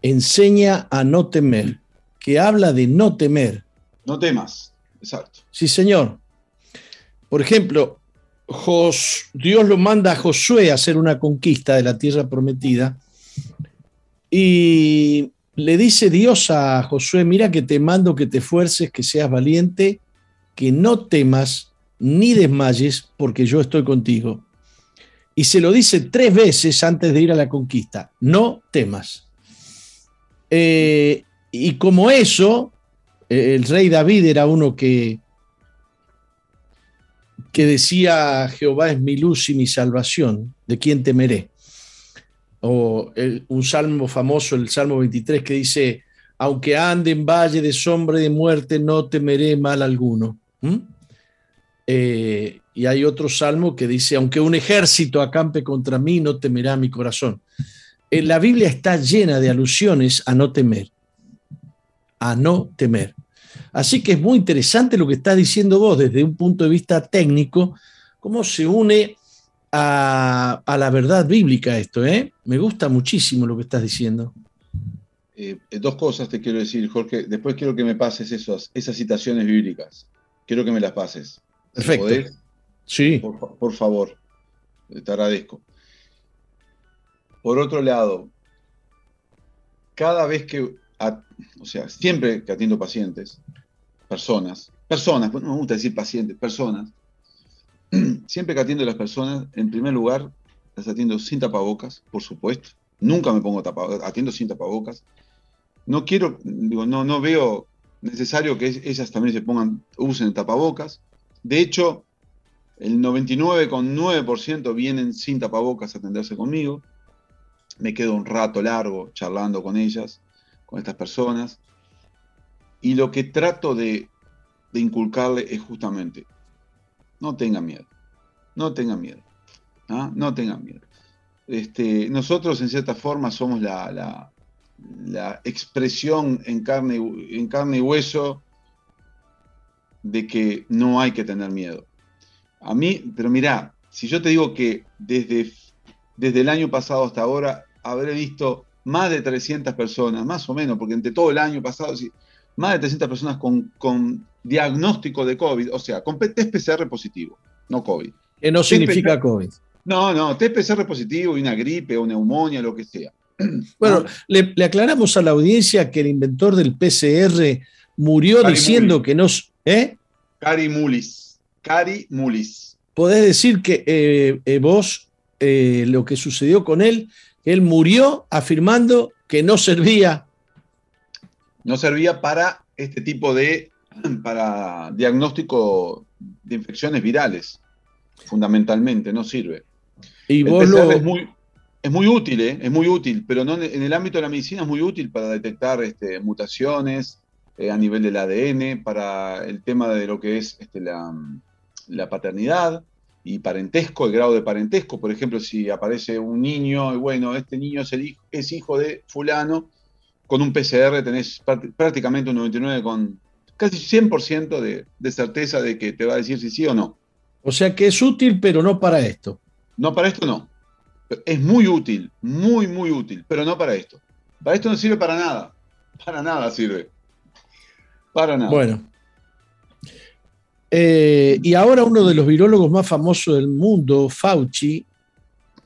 enseña a no temer, que habla de no temer. No temas, exacto. Sí, señor. Por ejemplo, Dios lo manda a Josué a hacer una conquista de la tierra prometida y le dice Dios a Josué, mira que te mando que te esfuerces, que seas valiente, que no temas ni desmayes, porque yo estoy contigo y se lo dice tres veces antes de ir a la conquista, no temas. Eh, y como eso, eh, el rey David era uno que, que decía, Jehová es mi luz y mi salvación, ¿de quién temeré? O un salmo famoso, el Salmo 23, que dice, aunque ande en valle de sombra y de muerte, no temeré mal alguno. Eh, y hay otro salmo que dice, aunque un ejército acampe contra mí, no temerá mi corazón. Eh, la Biblia está llena de alusiones a no temer, a no temer. Así que es muy interesante lo que estás diciendo vos desde un punto de vista técnico, cómo se une a, la verdad bíblica esto. ¿eh? Me gusta muchísimo lo que estás diciendo. Eh, dos cosas te quiero decir, Jorge. Después quiero que me pases esas citaciones bíblicas. Quiero que me las pases. Perfecto. Sí. Por, favor, te agradezco. Por otro lado, cada vez que, o sea, siempre que atiendo pacientes, personas, personas, no me gusta decir pacientes, personas, siempre que atiendo a las personas, en primer lugar, las atiendo sin tapabocas, por supuesto. Nunca me pongo tapabocas, atiendo sin tapabocas. No quiero, digo, no, no veo necesario que ellas también se pongan, usen tapabocas. De hecho, el 99,9% vienen sin tapabocas a atenderse conmigo. Me quedo un rato largo charlando con ellas, con estas personas. Y lo que trato de, inculcarle es justamente, no tengan miedo, no tengan miedo, ¿ah? no tengan miedo. Este, nosotros en cierta forma somos la, la, expresión en carne, en carne y hueso de que no hay que tener miedo. A mí, pero mirá, si yo te digo que desde, desde el año pasado hasta ahora habré visto más de 300 personas, más o menos, porque entre todo el año pasado, más de 300 personas con, con diagnóstico de COVID, o sea, con test PCR positivo, no COVID. Que no significa COVID. No, no, test PCR positivo y una gripe o neumonía, lo que sea. Bueno, le, aclaramos a la audiencia que el inventor del PCR murió diciendo que no. ¿Eh? Cari Mulis. Cari Mulis. Podés decir que eh, eh, vos, eh, lo que sucedió con él, él murió afirmando que no servía. No servía para este tipo de. para diagnóstico de infecciones virales. Fundamentalmente, no sirve. Y vos lo... es muy, es muy útil, ¿eh? es muy útil, pero no, en el ámbito de la medicina es muy útil para detectar este, mutaciones eh, a nivel del ADN, para el tema de lo que es este, la, paternidad y parentesco, el grado de parentesco. Por ejemplo, si aparece un niño y bueno, este niño es, hijo, es hijo de fulano, con un PCR tenés prácticamente un 99 con casi 100% de, de certeza de que te va a decir si sí o no. O sea que es útil, pero no para esto. No, para esto no. Es muy útil, muy, muy útil, pero no para esto. Para esto no sirve para nada. Para nada sirve. Para nada. Bueno. Eh, y ahora uno de los virólogos más famosos del mundo, Fauci,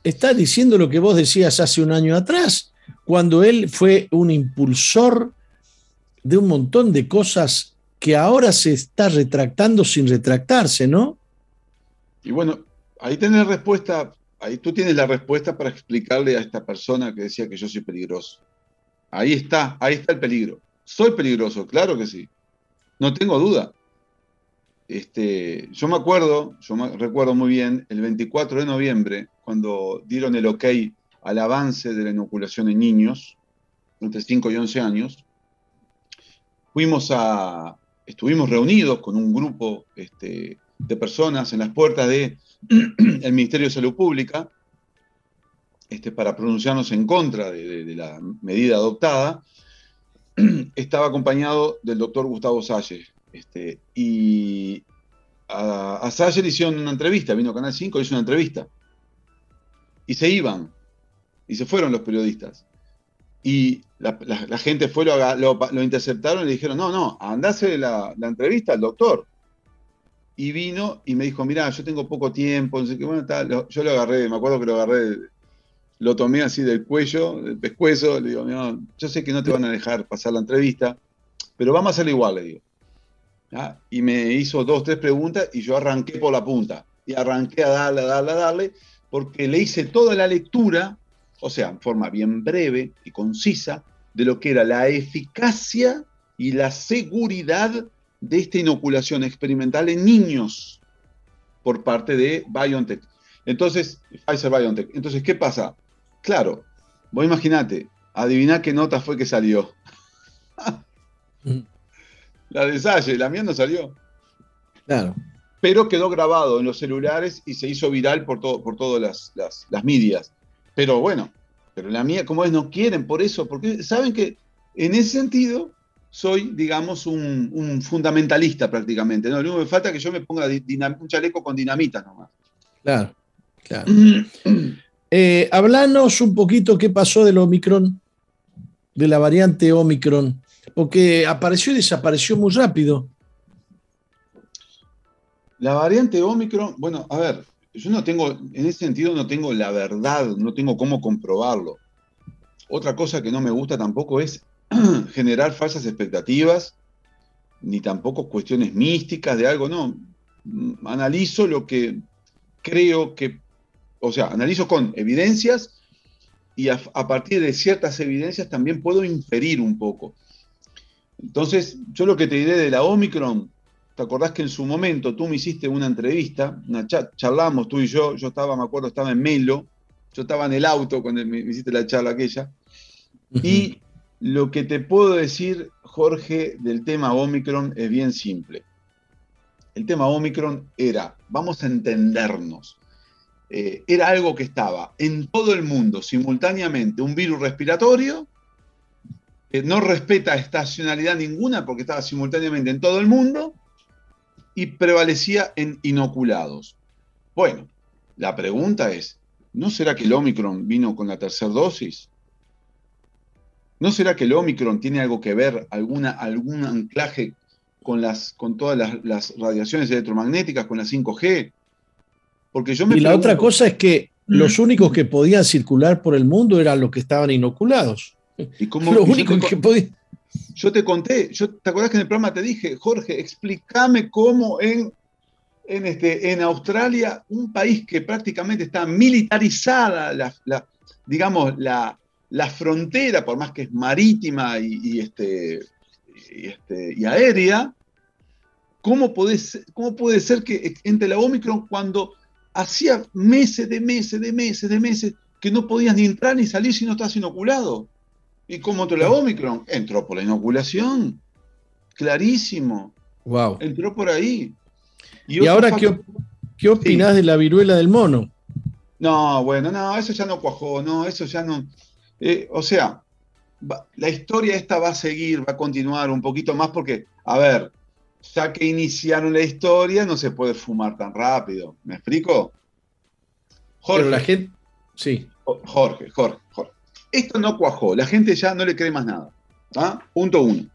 está diciendo lo que vos decías hace un año atrás, cuando él fue un impulsor de un montón de cosas que ahora se está retractando sin retractarse, ¿no? Y bueno, ahí tenés respuesta ahí tú tienes la respuesta para explicarle a esta persona que decía que yo soy peligroso. Ahí está, ahí está el peligro. Soy peligroso, claro que sí. No tengo duda. Este, yo me acuerdo, yo recuerdo muy bien, el 24 de noviembre, cuando dieron el ok al avance de la inoculación en niños, entre 5 y 11 años, fuimos a, estuvimos reunidos con un grupo este, de personas en las puertas del el Ministerio de Salud Pública este, para pronunciarnos en contra de, la medida adoptada, estaba acompañado del doctor Gustavo Salle. Este, y a, a le hicieron una entrevista, vino a Canal 5, hizo una entrevista. Y se iban, y se fueron los periodistas. Y la, gente fue, lo, interceptaron y le dijeron, no, no, andase la, entrevista al doctor y vino y me dijo, mira, yo tengo poco tiempo, no qué, bueno, yo lo agarré, me acuerdo que lo agarré, lo tomé así del cuello, del pescuezo, le digo, no, yo sé que no te van a dejar pasar la entrevista, pero vamos a hacerlo igual, le digo. Y me hizo dos, tres preguntas y yo arranqué por la punta. Y arranqué a darle, a darle, a darle, porque le hice toda la lectura, o sea, en forma bien breve y concisa, de lo que era la eficacia y la seguridad de esta inoculación experimental en niños por parte de BioNTech. Entonces, Pfizer BioNTech. Entonces, ¿qué pasa? Claro, vos imaginate, adivina qué nota fue que salió. la de Salle, la mía no salió. Claro. Pero quedó grabado en los celulares y se hizo viral por, todo, por todas las, las, las medias. Pero bueno, pero la mía, como es, no quieren por eso, porque saben que en ese sentido soy, digamos, un, fundamentalista prácticamente. ¿no? Lo único que falta es que yo me ponga un chaleco con dinamita nomás. Claro, claro. eh, hablanos un poquito qué pasó del Omicron, de la variante Omicron, porque apareció y desapareció muy rápido. La variante Omicron, bueno, a ver, yo no tengo, en ese sentido no tengo la verdad, no tengo cómo comprobarlo. Otra cosa que no me gusta tampoco es generar falsas expectativas, ni tampoco cuestiones místicas de algo, no. Analizo lo que creo que, o sea, analizo con evidencias y a, partir de ciertas evidencias también puedo inferir un poco. Entonces, yo lo que te diré de la Omicron, ¿te acordás que en su momento tú me hiciste una entrevista, una charlamos tú y yo, yo estaba, me acuerdo, estaba en Melo, yo estaba en el auto cuando me, hiciste la charla aquella, y lo que te puedo decir, Jorge, del tema Omicron es bien simple. El tema Omicron era, vamos a entendernos, eh, era algo que estaba en todo el mundo simultáneamente, un virus respiratorio que no respeta estacionalidad ninguna porque estaba simultáneamente en todo el mundo y prevalecía en inoculados. Bueno, la pregunta es, ¿no será que el Omicron vino con la tercera dosis? ¿No será que el Omicron tiene algo que ver, alguna, algún anclaje con, las, con todas las, las radiaciones electromagnéticas, con la 5G? y la otra cosa es que los únicos que podían circular por el mundo eran los que estaban inoculados. ¿Y cómo, los únicos que podían. Yo te conté, yo, ¿te acordás que en el programa te dije, Jorge, explícame cómo en, en, este, en Australia, un país que prácticamente está militarizada, digamos, la, la, frontera, por más que es marítima y, este, y, este, y aérea, ¿cómo puede, ¿cómo puede ser que entre la Omicron cuando hacía meses de meses de meses de meses que no podías ni entrar ni salir si no estás inoculado. ¿Y cómo entró la Omicron? Entró por la inoculación. Clarísimo. Wow. Entró por ahí. ¿Y, ahora qué, qué opinás de la viruela del mono? No, bueno, no, eso ya no cuajó, no, eso ya no. Eh, o sea, la historia esta va a seguir, va a continuar un poquito más porque, a ver, ya que iniciaron la historia, no se puede fumar tan rápido. ¿Me explico? Jorge. la gente. Sí. Jorge, Jorge, Jorge. Esto no cuajó. La gente ya no le cree más nada. ¿ah? Punto uno.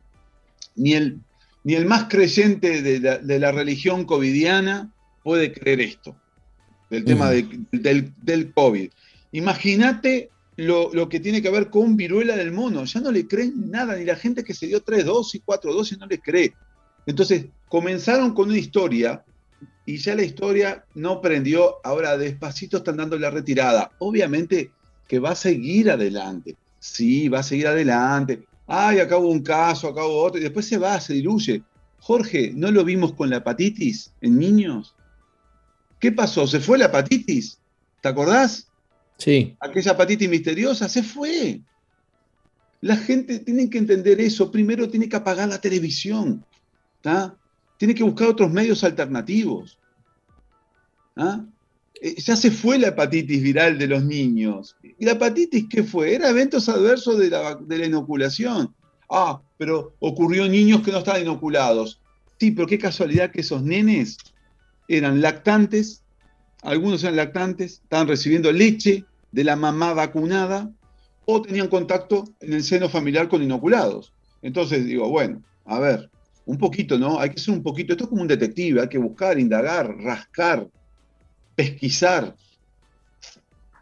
Ni el, ni el más creyente de la, religión covidiana puede creer esto. Del tema del, del, COVID. Imagínate lo, lo, que tiene que ver con viruela del mono. Ya no le creen nada, ni la gente que se dio tres dosis, cuatro dosis, no le cree. Entonces, comenzaron con una historia y ya la historia no prendió, ahora despacito están dando la retirada. Obviamente que va a seguir adelante. Sí, va a seguir adelante. Ay, acabo un caso, acabo otro, y después se va, se diluye. Jorge, ¿no lo vimos con la hepatitis en niños? ¿Qué pasó? ¿Se fue la hepatitis? ¿Te acordás? Sí. Aquella hepatitis misteriosa, se fue. La gente tiene que entender eso. Primero tiene que apagar la televisión. Tiene que buscar otros medios alternativos. ¿ah? Eh, ya se fue la hepatitis viral de los niños. ¿Y la hepatitis qué fue? Era eventos adversos de la, de la inoculación. Ah, pero ocurrió en niños que no estaban inoculados. Sí, pero qué casualidad que esos nenes eran lactantes, algunos eran lactantes, estaban recibiendo leche de la mamá vacunada o tenían contacto en el seno familiar con inoculados. Entonces digo, bueno, a ver, un poquito, ¿no? Hay que ser un poquito, esto es como un detective, hay que buscar, indagar, rascar, pesquisar.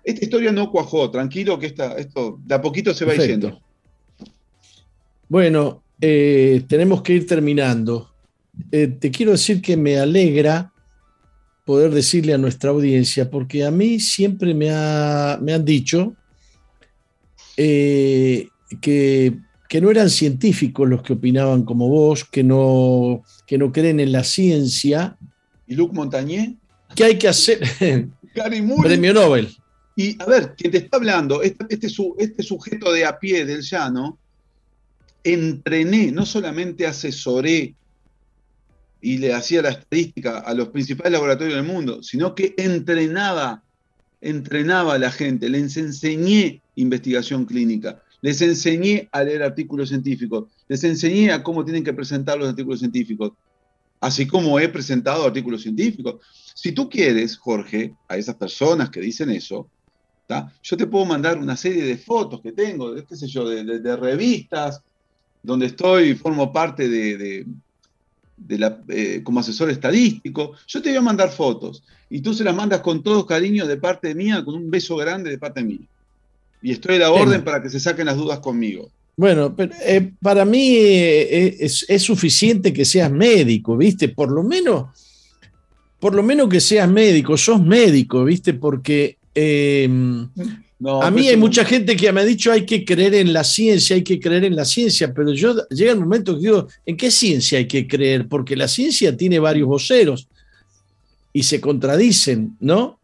Esta historia no cuajó, tranquilo que esta, esto de a poquito se va diciendo. Bueno, eh, tenemos que ir terminando. Eh, te quiero decir que me alegra poder decirle a nuestra audiencia, porque a mí siempre me, me han dicho eh, que que no eran científicos los que opinaban como vos, que no, que no creen en la ciencia. ¿Y Luc Montagnier? ¿Qué hay que hacer? Premio Nobel. Y a ver, quien te está hablando, este, este, este sujeto de a pie del llano, entrené, no solamente asesoré y le hacía la estadística a los principales laboratorios del mundo, sino que entrenaba, entrenaba a la gente, les enseñé investigación clínica. Les enseñé a leer artículos científicos, les enseñé a cómo tienen que presentar los artículos científicos, así como he presentado artículos científicos. Si tú quieres, Jorge, a esas personas que dicen eso, yo te puedo mandar una serie de fotos que tengo, de, qué sé yo, de, revistas, donde estoy, formo parte de, la, eh, como asesor estadístico. Yo te voy a mandar fotos y tú se las mandas con todo cariño de parte mía, con un beso grande de parte mía y estoy a la orden para que se saquen las dudas conmigo. Bueno, pero, eh, para mí eh, es, suficiente que seas médico, ¿viste? Por lo menos por lo menos que seas médico, sos médico, ¿viste? Porque eh, a mí hay mucha gente que me ha dicho hay que creer en la ciencia, hay que creer en la ciencia, pero yo llega el momento que digo, ¿en qué ciencia hay que creer? Porque la ciencia tiene varios voceros y se contradicen, ¿no?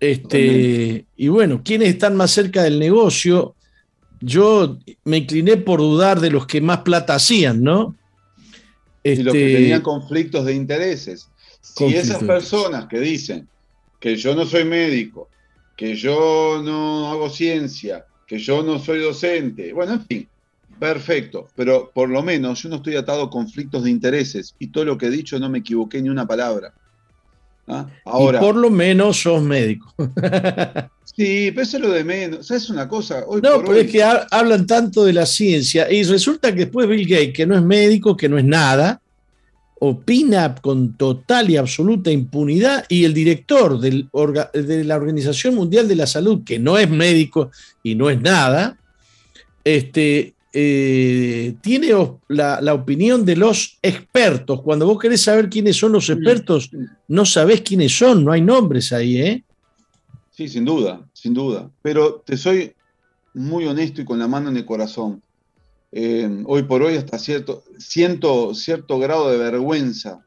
Este, y bueno, ¿quiénes están más cerca del negocio? Yo me incliné por dudar de los que más plata hacían, ¿no? y los que este, tenían conflictos de intereses. Si esas personas que dicen que yo no soy médico, que yo no hago ciencia, que yo no soy docente, bueno, en fin, perfecto, pero por lo menos yo no estoy atado a conflictos de intereses y todo lo que he dicho no me equivoqué ni una palabra. ¿Ah? Ahora, por lo menos sos médico. sí, pero eso es lo de menos. es una cosa. no, pero es que hablan tanto de la ciencia y resulta que después Bill Gates, que no es médico, que no es nada, opina con total y absoluta impunidad y el director de la Organización Mundial de la Salud, que no es médico y no es nada, este, eh, tiene la, opinión de los expertos. Cuando vos querés saber quiénes son los expertos, no sabés quiénes son, no hay nombres ahí, ¿eh? Sí, sin duda, sin duda. Pero te soy muy honesto y con la mano en el corazón. Eh, hoy por hoy hasta cierto, siento cierto grado de vergüenza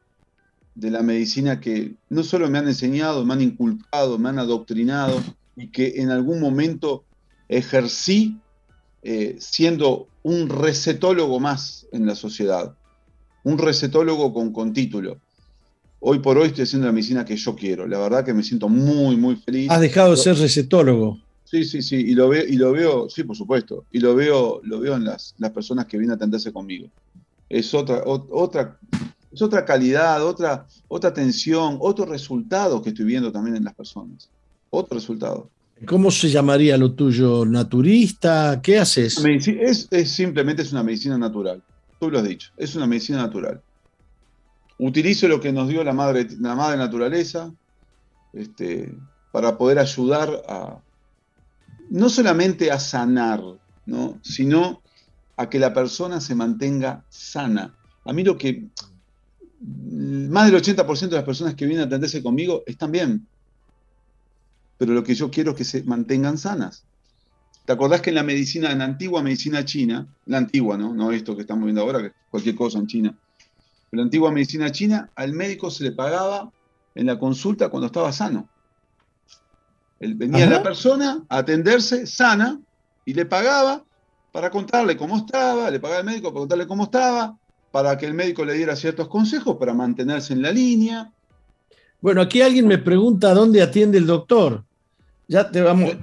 de la medicina que no solo me han enseñado, me han inculcado, me han adoctrinado y que en algún momento ejercí eh, siendo un recetólogo más en la sociedad, un recetólogo con, con título. Hoy por hoy estoy haciendo la medicina que yo quiero. La verdad que me siento muy, muy feliz. Has dejado de ser recetólogo. Sí, sí, sí. Y lo, veo, y lo veo, sí, por supuesto. Y lo veo, lo veo en las, las personas que vienen a atenderse conmigo. Es otra, otra, es otra calidad, otra, otra atención, otro resultado que estoy viendo también en las personas. Otro resultado. ¿Cómo se llamaría lo tuyo? ¿Naturista? ¿Qué haces? Es, simplemente es una medicina natural. Tú lo has dicho, es una medicina natural. Utilizo lo que nos dio la madre, la madre naturaleza este, para poder ayudar a, no solamente a sanar, ¿no? sino a que la persona se mantenga sana. A mí lo que más del 80% de las personas que vienen a atenderse conmigo están bien, pero lo que yo quiero es que se mantengan sanas. ¿Te acordás que en la medicina, en la antigua medicina china, la antigua, ¿no? Esto que estamos viendo ahora, que cualquier cosa en China. En la antigua medicina china, al médico se le pagaba en la consulta cuando estaba sano. Él, venía la persona a atenderse sana y le pagaba para contarle cómo estaba, le pagaba al médico para contarle cómo estaba, para que el médico le diera ciertos consejos para mantenerse en la línea. Bueno, aquí alguien me pregunta dónde atiende el doctor. Ya te vamos,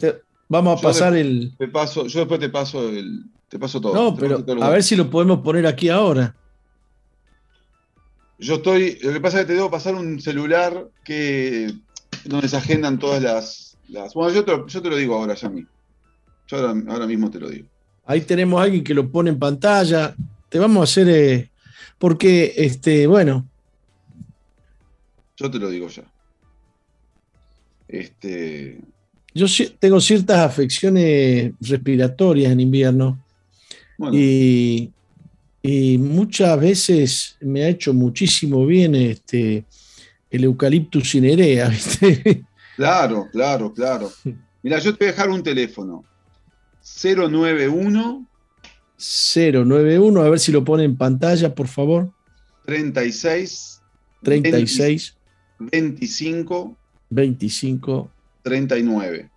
vamos a pasar el. Te paso, yo después te paso el, te paso todo. No, pero a ver si lo podemos poner aquí ahora. Yo estoy, lo que pasa es que te debo pasar un celular que donde se agendan todas las, bueno, yo te, lo digo ahora ya a mí. Yo ahora, mismo te lo digo. Ahí tenemos a alguien que lo pone en pantalla. Te vamos a hacer, eh, porque, este, bueno. Yo te lo digo ya. Este, yo tengo ciertas afecciones respiratorias en invierno y, muchas veces me ha hecho muchísimo bien este, el eucaliptus cinerea, ¿viste? Claro, claro, claro. Mira, yo te voy a dejar un teléfono. 091 091, a ver si lo pone en pantalla, por favor. 36 36 25 25 39.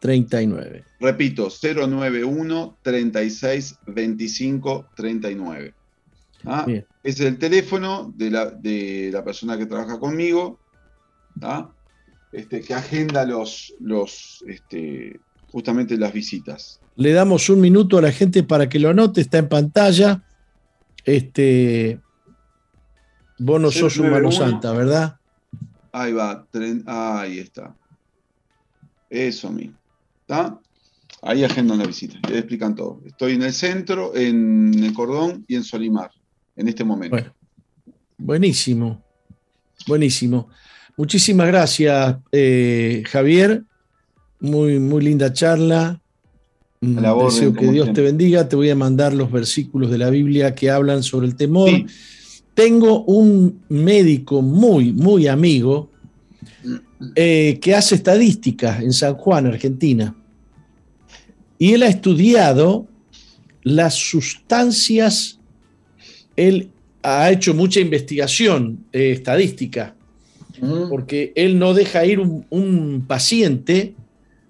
39. Repito, 091 36 25 39. Es el teléfono de la, de la, persona que trabaja conmigo, este, que agenda los, los, este, justamente las visitas. Le damos un minuto a la gente para que lo anote, está en pantalla. Este, vos no sos un mano santa, ¿verdad? Ahí va, ahí está. Eso mismo. ¿Está? Ahí agendan la visita, le explican todo. Estoy en el centro, en el cordón y en Solimar, en este momento. Bueno, buenísimo, buenísimo. Muchísimas gracias, eh, Javier. Muy, muy linda charla. Mm, deseo que Dios te bendiga. Te voy a mandar los versículos de la Biblia que hablan sobre el temor. Tengo un médico muy, muy amigo eh, que hace estadística en San Juan, Argentina. Y él ha estudiado las sustancias, él ha hecho mucha investigación eh, estadística, porque él no deja ir un, paciente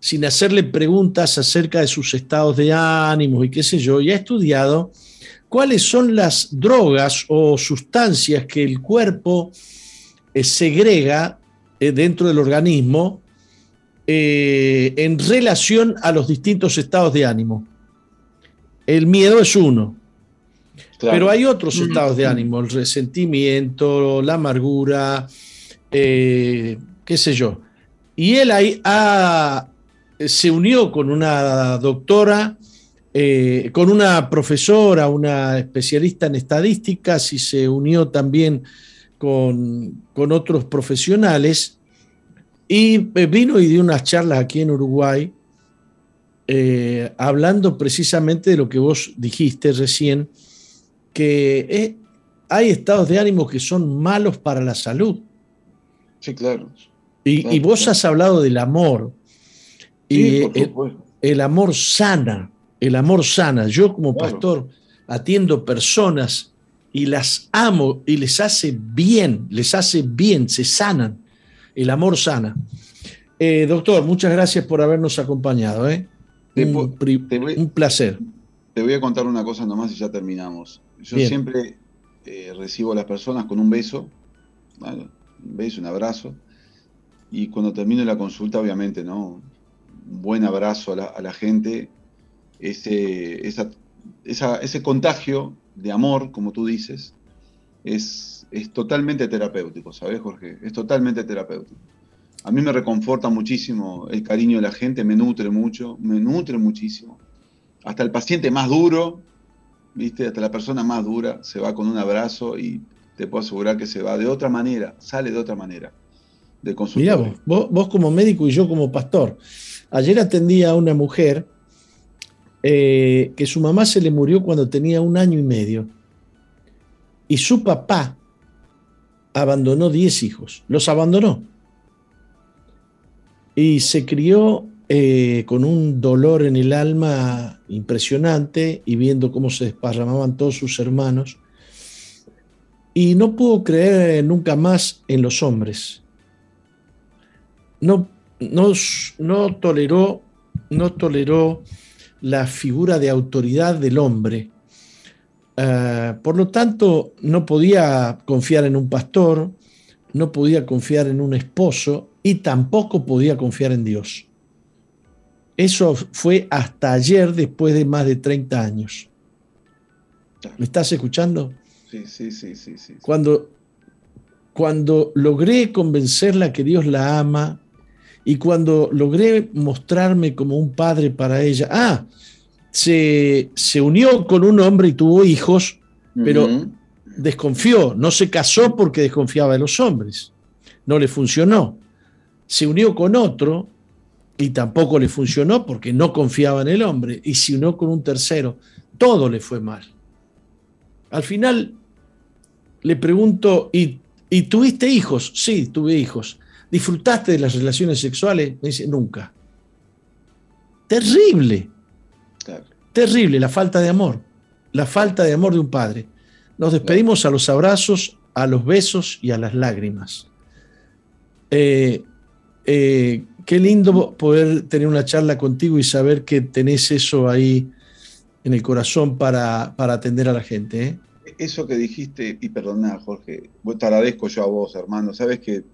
sin hacerle preguntas acerca de sus estados de ánimo y qué sé yo, y ha estudiado cuáles son las drogas o sustancias que el cuerpo eh, segrega eh, dentro del organismo en relación a los distintos estados de ánimo. El miedo es uno, pero hay otros mm. estados de ánimo, el resentimiento, la amargura, eh, qué sé yo. Y él ahí se unió con una doctora, eh, con una profesora, una especialista en estadísticas y se unió también con, con otros profesionales y eh, vino y dio unas charlas aquí en Uruguay hablando precisamente de lo que vos dijiste recién, que hay estados de ánimo que son malos para la salud. Sí, claro. Y, vos has hablado del amor. y el, amor sana, el amor sana. Yo como pastor atiendo personas y las amo y les hace bien, les hace bien, se sanan. El amor sana. Eh, doctor, muchas gracias por habernos acompañado. ¿eh? un, placer. Te voy a contar una cosa nomás y ya terminamos. Yo siempre eh, recibo a las personas con un beso, un beso, un abrazo, y cuando termino la consulta, obviamente, ¿no? Un buen abrazo a la, gente, ese, ese contagio de amor, como tú dices, es, es totalmente terapéutico, ¿sabes, Jorge? Es totalmente terapéutico. A mí me reconforta muchísimo el cariño de la gente, me nutre mucho, me nutre muchísimo. Hasta el paciente más duro, ¿viste? Hasta la persona más dura se va con un abrazo y te puedo asegurar que se va de otra manera, sale de otra manera de consultorio. vos, vos, como médico y yo como pastor. Ayer atendí a una mujer eh, que su mamá se le murió cuando tenía un año y medio y su papá abandonó 10 hijos, los abandonó. Y se crió eh, con un dolor en el alma impresionante y viendo cómo se desparramaban todos sus hermanos. Y no pudo creer nunca más en los hombres. No, no, no, toleró, no toleró la figura de autoridad del hombre. Ah, por lo tanto, no podía confiar en un pastor, no podía confiar en un esposo y tampoco podía confiar en Dios. Eso fue hasta ayer, después de más de 30 años. ¿Me estás escuchando? Sí, sí, sí, sí. sí. Cuando, cuando logré convencerla que Dios la ama y cuando logré mostrarme como un padre para ella, ah, se, unió con un hombre y tuvo hijos, pero desconfió, no se casó porque desconfiaba de los hombres, no le funcionó. Se unió con otro y tampoco le funcionó porque no confiaba en el hombre y se unió con un tercero. Todo le fue mal. Al final le pregunto, ¿y, tuviste hijos? Sí, tuve hijos. ¿Disfrutaste de las relaciones sexuales? Me dice, nunca. Terrible. Terrible la falta de amor. La falta de amor de un padre. Nos despedimos a los abrazos, a los besos y a las lágrimas. Eh, eh, qué lindo poder tener una charla contigo y saber que tenés eso ahí en el corazón para, atender a la gente. ¿eh? Eso que dijiste, y perdona Jorge, te agradezco yo a vos, hermano, sabes que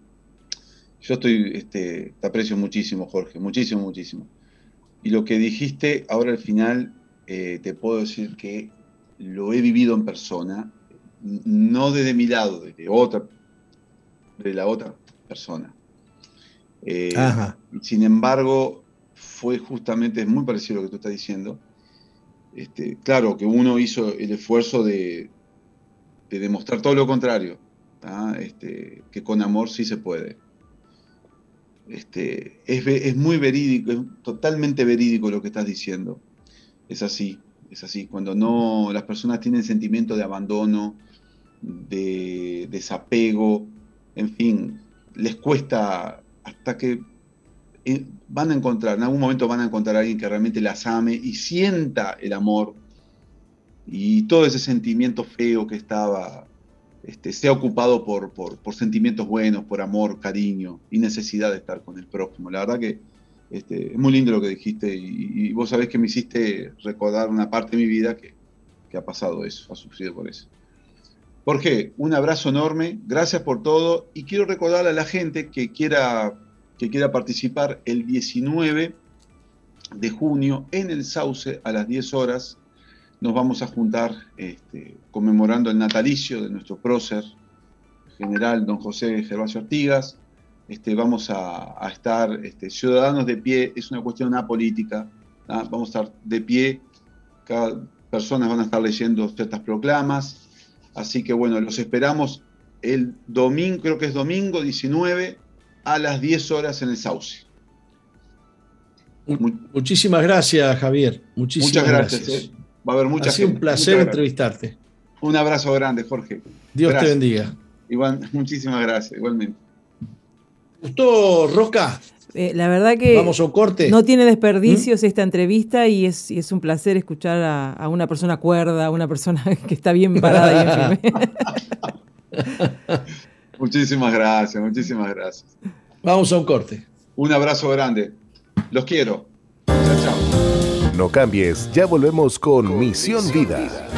yo estoy, este, te aprecio muchísimo, Jorge, muchísimo, muchísimo. Y lo que dijiste ahora al final, eh, te puedo decir que lo he vivido en persona, no desde mi lado, desde otra, de la otra persona. Eh, sin embargo, fue justamente, es muy parecido a lo que tú estás diciendo. Este, claro que uno hizo el esfuerzo de, demostrar todo lo contrario, este, que con amor sí se puede. Este, es, muy verídico, es totalmente verídico lo que estás diciendo. Es así, es así. Cuando no las personas tienen sentimiento de abandono, de desapego, en fin, les cuesta hasta que eh, van a encontrar, en algún momento van a encontrar a alguien que realmente las ame y sienta el amor y todo ese sentimiento feo que estaba, este, sea ocupado por, por, sentimientos buenos, por amor, cariño y necesidad de estar con el prójimo. La verdad que este, es muy lindo lo que dijiste y, vos sabés que me hiciste recordar una parte de mi vida que, que ha pasado eso, ha sufrido por eso. Jorge, un abrazo enorme, gracias por todo y quiero recordarle a la gente que quiera que quiera participar el 19 de junio en el Sauce a las 10 horas. Nos vamos a juntar este, conmemorando el natalicio de nuestro prócer general don José Gervasio Artigas. Este, vamos a, estar este, ciudadanos de pie, es una cuestión apolítica, ¿ah? vamos a estar de pie, cada personas van a estar leyendo ciertas proclamas, así que bueno, los esperamos el domingo, creo que es domingo 19 a las 10 horas en el Sauce. Muchísimas gracias, Javier. Muchísimas Muchas gracias. Eh. Va a haber mucha ha sido un placer entrevistarte. Un abrazo grande, Jorge. Dios te bendiga. Igual, muchísimas gracias, igualmente. ¿Gustó, Rosca? Eh, la verdad que Vamos a corte. no tiene desperdicios ¿Mm? esta entrevista y es, es un placer escuchar a, una persona cuerda, a una persona que está bien parada y en firme. Muchísimas gracias, muchísimas gracias. Vamos a un corte. Un abrazo grande. Los quiero. Chao, chao. No cambies, ya volvemos con, Misión, Vida.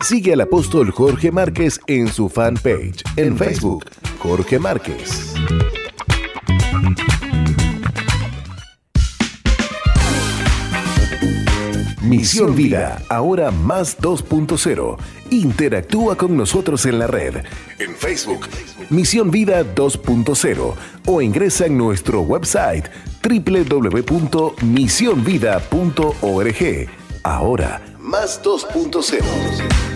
Sigue al apóstol Jorge Márquez en su fanpage en Facebook, Jorge Márquez. Misión Vida, ahora más 2.0. Interactúa con nosotros en la red, en Facebook, Misión Vida 2.0 o ingresa en nuestro website www.misionvida.org. Ahora, más 2.0.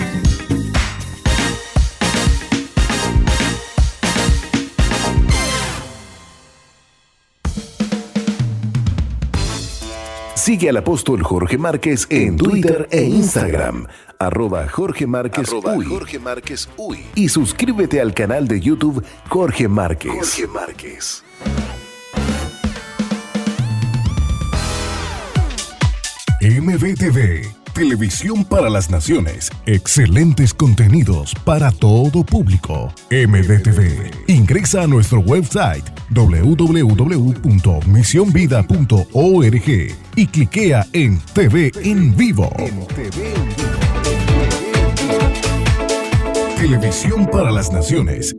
Sigue al apóstol Jorge Márquez en Twitter e Instagram, arroba Jorge Márquez, Jorge Márquez Uy. Y suscríbete al canal de YouTube Jorge Márquez. Jorge Márquez. MBTV Televisión para las Naciones. Excelentes contenidos para todo público. MDTV. Ingresa a nuestro website www.misionvida.org y cliquea en TV en vivo. Televisión para las Naciones.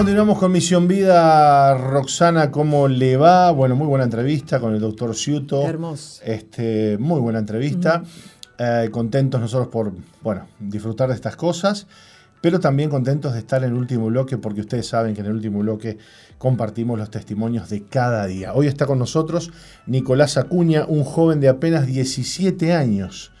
Continuamos con Misión Vida. Roxana, ¿cómo le va? Bueno, muy buena entrevista con el doctor Ciuto. Hermoso. Este, muy buena entrevista. Eh, contentos nosotros por, bueno, disfrutar de estas cosas, pero también contentos de estar en el último bloque, porque ustedes saben que en el último bloque compartimos los testimonios de cada día. Hoy está con nosotros Nicolás Acuña, un joven de apenas 17 años.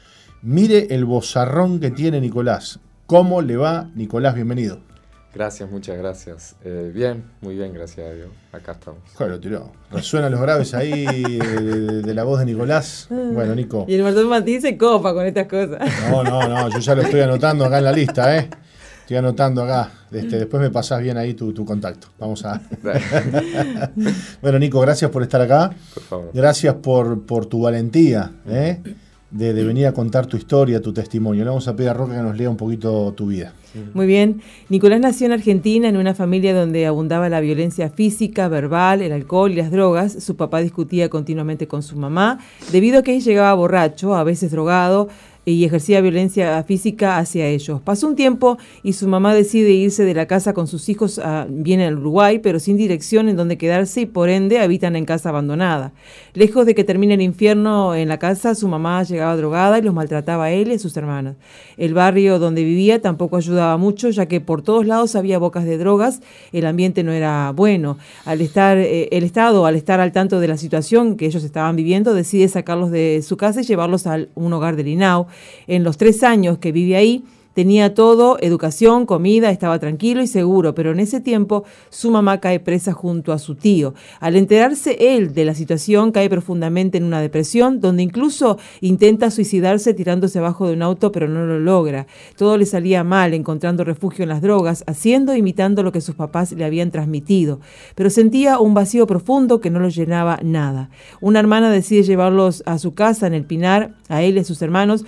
Mire el bozarrón que tiene Nicolás. ¿Cómo le va, Nicolás? Bienvenido. Gracias, muchas gracias. Eh, bien, muy bien, gracias a Dios. Acá estamos. Claro, tiró. Resuenan los graves ahí de, de la voz de Nicolás. Bueno, Nico. Y el Martín Martín se copa con estas cosas. No, no, no, yo ya lo estoy anotando acá en la lista, ¿eh? Estoy anotando acá. Este, después me pasás bien ahí tu, tu contacto. Vamos a. bueno, Nico, gracias por estar acá. Por favor. Gracias por, por tu valentía, ¿eh? De, de venir a contar tu historia, tu testimonio. Le vamos a pedir a Roca que nos lea un poquito tu vida. Muy bien. Nicolás nació en Argentina en una familia donde abundaba la violencia física, verbal, el alcohol y las drogas. Su papá discutía continuamente con su mamá, debido a que él llegaba borracho, a veces drogado, y ejercía violencia física hacia ellos. Pasó un tiempo y su mamá decide irse de la casa con sus hijos, a, viene al Uruguay, pero sin dirección en donde quedarse y por ende habitan en casa abandonada. Lejos de que termine el infierno en la casa, su mamá llegaba drogada y los maltrataba él y a sus hermanos. El barrio donde vivía tampoco ayudaba mucho, ya que por todos lados había bocas de drogas, el ambiente no era bueno. Al estar, eh, el Estado, al estar al tanto de la situación que ellos estaban viviendo, decide sacarlos de su casa y llevarlos a un hogar del INAU. En los tres años que vive ahí, Tenía todo, educación, comida, estaba tranquilo y seguro, pero en ese tiempo su mamá cae presa junto a su tío. Al enterarse él de la situación, cae profundamente en una depresión, donde incluso intenta suicidarse tirándose abajo de un auto, pero no lo logra. Todo le salía mal, encontrando refugio en las drogas, haciendo e imitando lo que sus papás le habían transmitido. Pero sentía un vacío profundo que no lo llenaba nada. Una hermana decide llevarlos a su casa en el Pinar, a él y a sus hermanos,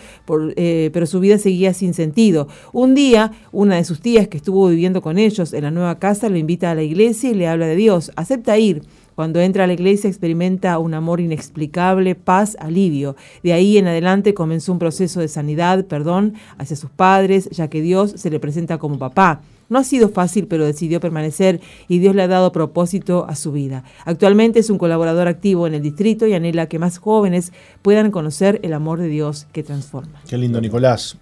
eh, pero su vida seguía sin sentido. Un día, una de sus tías que estuvo viviendo con ellos en la nueva casa lo invita a la iglesia y le habla de Dios. Acepta ir. Cuando entra a la iglesia experimenta un amor inexplicable, paz, alivio. De ahí en adelante comenzó un proceso de sanidad, perdón, hacia sus padres, ya que Dios se le presenta como papá. No ha sido fácil, pero decidió permanecer y Dios le ha dado propósito a su vida. Actualmente es un colaborador activo en el distrito y anhela que más jóvenes puedan conocer el amor de Dios que transforma. Qué lindo, Nicolás.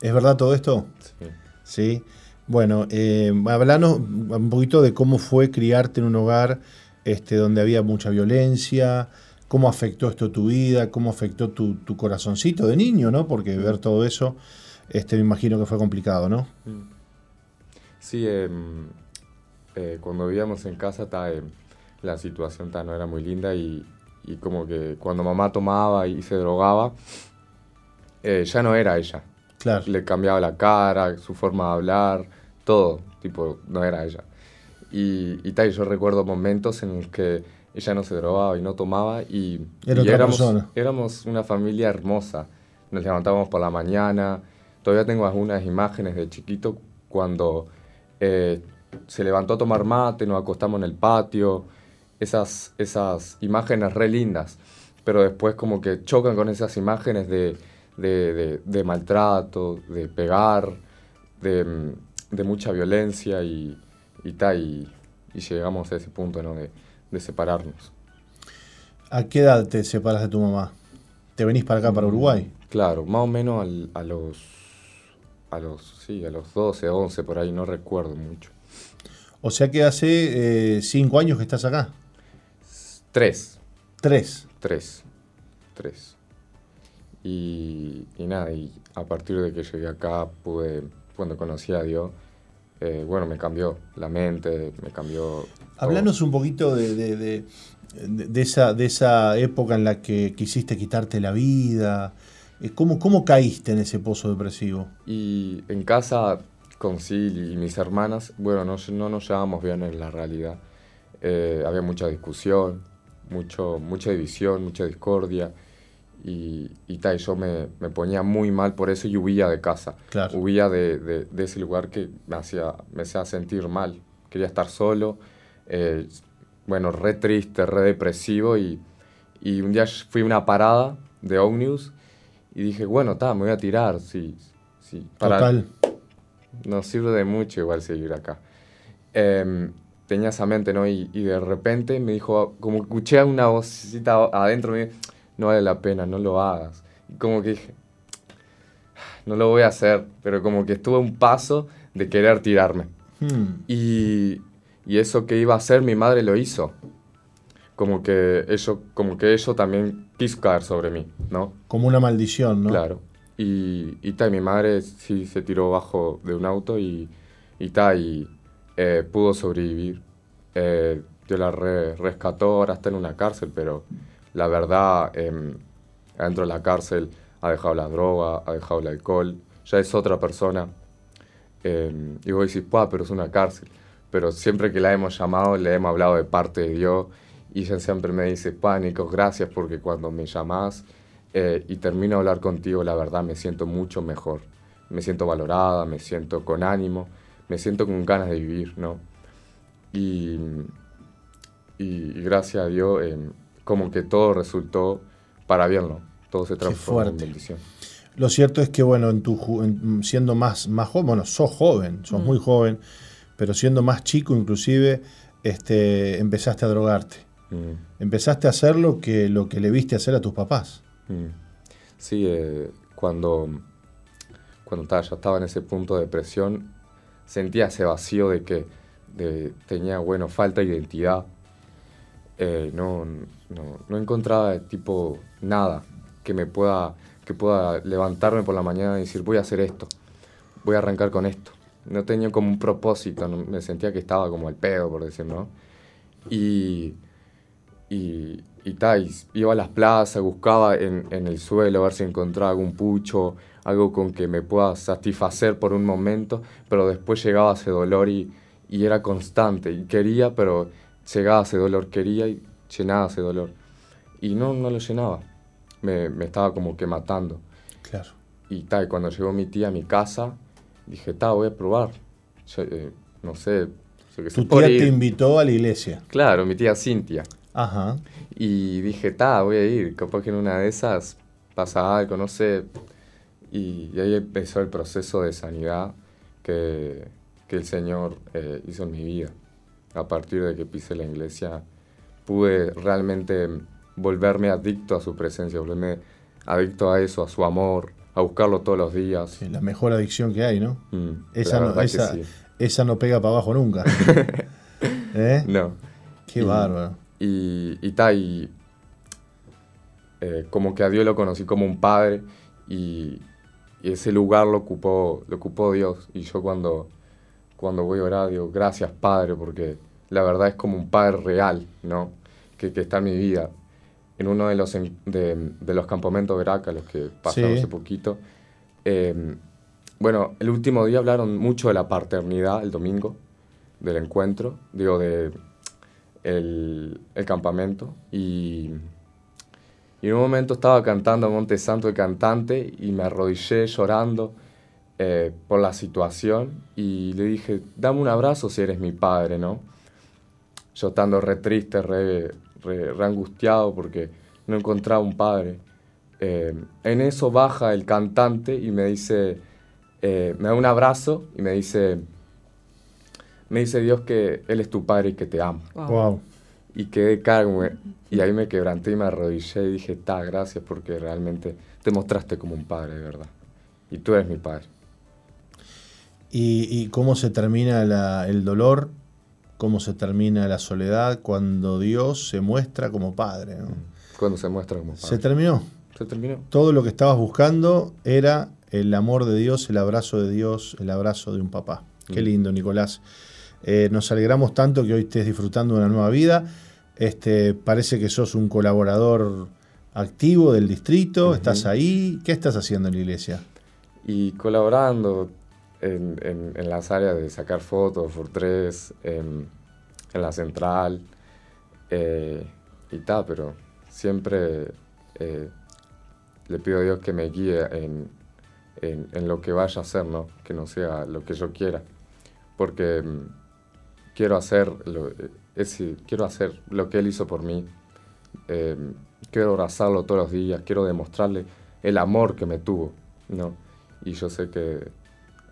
¿Es verdad todo esto? Sí. Sí. Bueno, eh, hablanos un poquito de cómo fue criarte en un hogar este, donde había mucha violencia, cómo afectó esto tu vida, cómo afectó tu, tu corazoncito de niño, ¿no? Porque ver todo eso, este, me imagino que fue complicado, ¿no? Sí, eh, eh, cuando vivíamos en casa ta, eh, la situación ta, no era muy linda y, y, como que cuando mamá tomaba y se drogaba, eh, ya no era ella. Claro. Le cambiaba la cara, su forma de hablar, todo, tipo, no era ella. Y, y, ta, y yo recuerdo momentos en los que ella no se drogaba y no tomaba y, Era y otra éramos, persona. éramos una familia hermosa. Nos levantábamos por la mañana. Todavía tengo algunas imágenes de chiquito cuando eh, se levantó a tomar mate, nos acostamos en el patio. Esas, esas imágenes re lindas. Pero después como que chocan con esas imágenes de, de, de- de maltrato, de pegar, de, mm, de mucha violencia y, y, ta, y, y llegamos a ese punto ¿no? de, de separarnos. ¿A qué edad te separas de tu mamá? ¿Te venís para acá, para Uruguay? Claro, más o menos al- a los a los sí, a los 12, 11 por ahí, no recuerdo mucho. O sea que hace eh, cinco años que estás acá. Tres, Tres. tres, tres. Y, y nada, y a partir de que llegué acá pude, cuando conocí a Dios, eh, bueno, me cambió la mente, me cambió... Hablanos un poquito de, de- de- de- de esa, de esa época en la que quisiste quitarte la vida. Eh, ¿Cómo, ¿Cómo caíste en ese pozo depresivo? Y en casa con Sil y mis hermanas, bueno, no, no nos llevábamos bien en la realidad. Eh, había mucha discusión, mucho, mucha división, mucha discordia. Y, y, ta, y yo me, me ponía muy mal por eso y huía de casa. Claro. Huía de, de- de ese lugar que me hacía, me hacía sentir mal. Quería estar solo, eh, bueno, re triste, re depresivo. Y, y un día fui a una parada de Omnius y dije, bueno, ta, me voy a tirar, sí, sí. Total. Nos sirve de mucho igual seguir acá. em, tenía esa mente, ¿no? Y, y, de repente me dijo, como escuché una vocecita adentro, me dijo, no vale la pena, no lo hagas. Y como que dije, no lo voy a hacer, pero como que estuve un paso de querer tirarme. Hmm. Y, y, eso que iba a hacer, mi madre lo hizo. Como que eso, como que eso también quiso caer sobre mí, ¿no? Como una maldición, ¿no? Claro. Y, y, mi madre sí se tiró bajo de un auto y, y, y eh, pudo sobrevivir. Eh, yo la rescató, ahora está en una cárcel, pero la verdad, eh, dentro de la cárcel ha dejado la droga, ha dejado el alcohol, ya es otra persona. Em, y vos decís, pero es una cárcel. Pero siempre que la hemos llamado, le hemos hablado de parte de Dios y ella siempre me dice, pánico, gracias porque cuando me llamás eh, y termino de hablar contigo, la verdad me siento mucho mejor. Me siento valorada, me siento con ánimo, me siento con ganas de vivir, ¿no? Y, y, gracias a Dios, em, como que todo resultó para bien, ¿no? Todo se transformó en bendición. Lo cierto es que, bueno, en tu, siendo más, más joven, bueno, sos joven, sos muy joven, pero siendo más chico inclusive, este, empezaste a drogarte. Mm. Empezaste a hacer lo que, lo que le viste hacer a tus papás. Mm. Sí, eh, cuando, cuando ya estaba en ese punto de depresión, sentía ese vacío de que tenía, bueno, falta de identidad. Eh, no, no, no, encontraba tipo nada que me pueda, que pueda levantarme por la mañana y decir voy a hacer esto, voy a arrancar con esto. No tenía como un propósito, me sentía que estaba como el pedo, por decir, ¿no? Y, y, y, iba a las plazas, buscaba en, en, el suelo a ver si encontraba algún pucho, algo con que me pueda satisfacer por un momento, pero después llegaba ese dolor y, y era constante, y quería, pero llegaba ese dolor, quería y llenaba ese dolor. Y no, no lo llenaba me, me estaba como que matando. Claro. Y tal, cuando llegó mi tía a mi casa, dije, ta, voy a probar. Eh, no sé. tu tía te invitó a la iglesia. Claro, mi tía Cintia. Ajá. Y dije, ta, voy a ir. Capaz que en una de esas pasa algo, no sé. Y, ahí empezó el proceso de sanidad que, que el Señor eh, hizo en mi vida. A partir de que pise la iglesia, pude realmente volverme adicto a su presencia, volverme adicto a eso, a su amor, a buscarlo todos los días. la mejor adicción que hay, ¿no? Mm, esa, no esa, no pega para abajo nunca. ¿Eh? No. Qué bárbaro. Y, y, ta, y eh, como que a Dios lo conocí como un padre y, ese lugar lo ocupó, lo ocupó Dios. Y yo cuando, cuando voy a orar digo, gracias Padre, porque la verdad es como un padre real, ¿no? Que, que está en mi vida en uno de los, de, los campamentos Veraca, los que pasaron hace poquito. Em, bueno, el último día hablaron mucho de la paternidad, el domingo, del encuentro, digo, de el, el campamento. Y, y, en un momento estaba cantando a Monte Santo el cantante y me arrodillé llorando eh, por la situación y le dije, dame un abrazo si eres mi padre, ¿no? Yo estando re triste, re, re, angustiado porque no encontraba un padre. Eh, en eso baja el cantante y me dice, eh, me da un abrazo y me dice, me dice Dios que Él es tu padre y que te amo. Wow. Y quedé cargo y ahí me quebranté y me arrodillé y dije, ta, gracias porque realmente te mostraste como un padre, de verdad. Y tú eres mi padre. ¿Y, cómo se termina el dolor cómo se termina la soledad cuando Dios se muestra como Padre. Cuando se muestra como Padre. Se terminó. Se terminó. Todo lo que estabas buscando era el amor de Dios, el abrazo de Dios, el abrazo de un papá. Qué mm. lindo, Nicolás. Eh, nos alegramos tanto que hoy estés disfrutando de una nueva vida. Este, parece que sos un colaborador activo del distrito, estás ahí. ¿Qué estás haciendo en la iglesia? Y colaborando, en, en, las áreas de sacar fotos, por tres, en, la central eh, y tal, pero siempre eh, le pido a Dios que me guíe en, en, lo que vaya a hacer, ¿no? Que no sea lo que yo quiera. Porque mm, quiero hacer lo, quiero hacer lo que Él hizo por mí. Eh, quiero abrazarlo todos los días, quiero demostrarle el amor que me tuvo, ¿no? Y yo sé que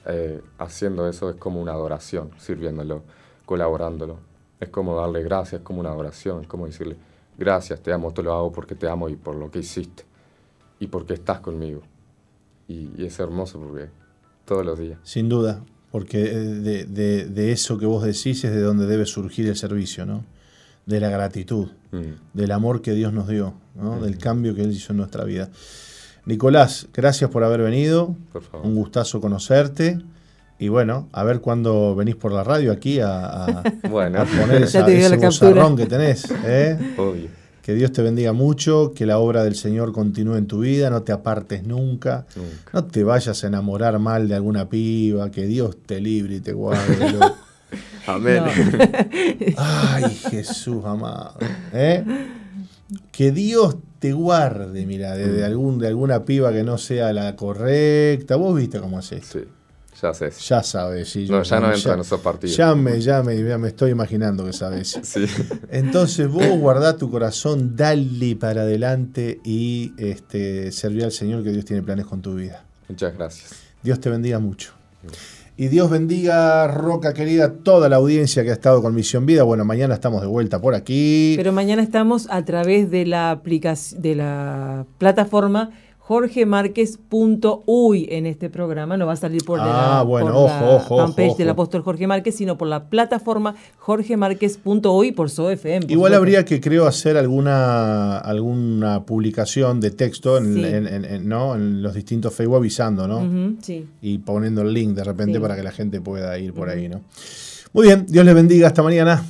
eh, haciendo eso es como una adoración, sirviéndolo. colaborándolo. Es como darle gracias, es como una oración, es como decirle, gracias, te amo, te lo hago porque te amo y por lo que hiciste y porque estás conmigo. Y, y es hermoso porque todos los días. Sin duda, porque eh, de, de- de eso que vos decís es de donde debe surgir el servicio, ¿no? De la gratitud, Mm. del amor que Dios nos dio, ¿no? Del cambio que Él hizo en nuestra vida. Nicolás, gracias por haber venido. Por favor. Un gustazo conocerte. Y bueno, a ver cuándo venís por la radio aquí a, a- Bueno, a poner esa, te dio ese vozarrón que tenés. ¿eh? obvio. Que Dios te bendiga mucho, que la obra del Señor continúe en tu vida, no te apartes nunca. Nunca. No te vayas a enamorar mal de alguna piba, que Dios te libre y te guarde. Amén. Ay, Jesús amado. ¿eh? Que Dios te guarde, mira, de, de algún, de alguna piba que no sea la correcta. Vos viste cómo es esto. Sí, ya sé. Ya sabes. sí, No, yo- ya no entra en esos partidos. Ya me, ya me, ya me estoy imaginando que sabes. Sí. Entonces vos guardá tu corazón, dale para adelante y este, serví al Señor que Dios tiene planes con tu vida. Muchas gracias. Dios te bendiga mucho. Y Dios bendiga, Roca querida, toda la audiencia que ha estado con Misión Vida. Bueno, mañana estamos de vuelta por aquí. Pero mañana estamos a través de la aplicación de la plataforma jorgemarquez.uy en este programa. No va a salir por Ah, la, bueno, por ojo, la ojo, fanpage ojo, del apóstol Jorge Márquez, sino por la plataforma jorgemarquez.uy por SoFM. Igual habría que, creo, hacer alguna, alguna publicación de texto en, Sí. en- en- en- ¿no? en los distintos Facebook avisando, ¿no? Sí. Y poniendo el link de repente Sí. para que la gente pueda ir por ahí, ¿no? Muy bien, Dios les bendiga, hasta mañana.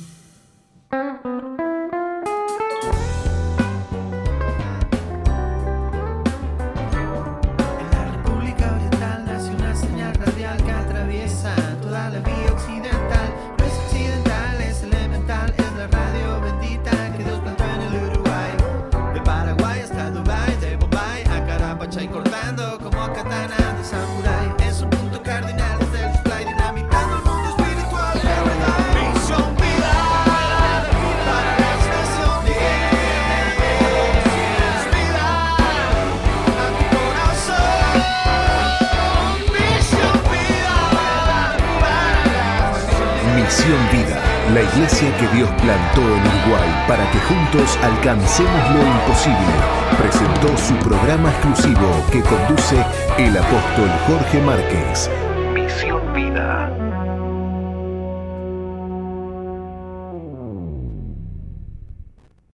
Alcancemos lo imposible, presentó su programa exclusivo que conduce el apóstol Jorge Márquez.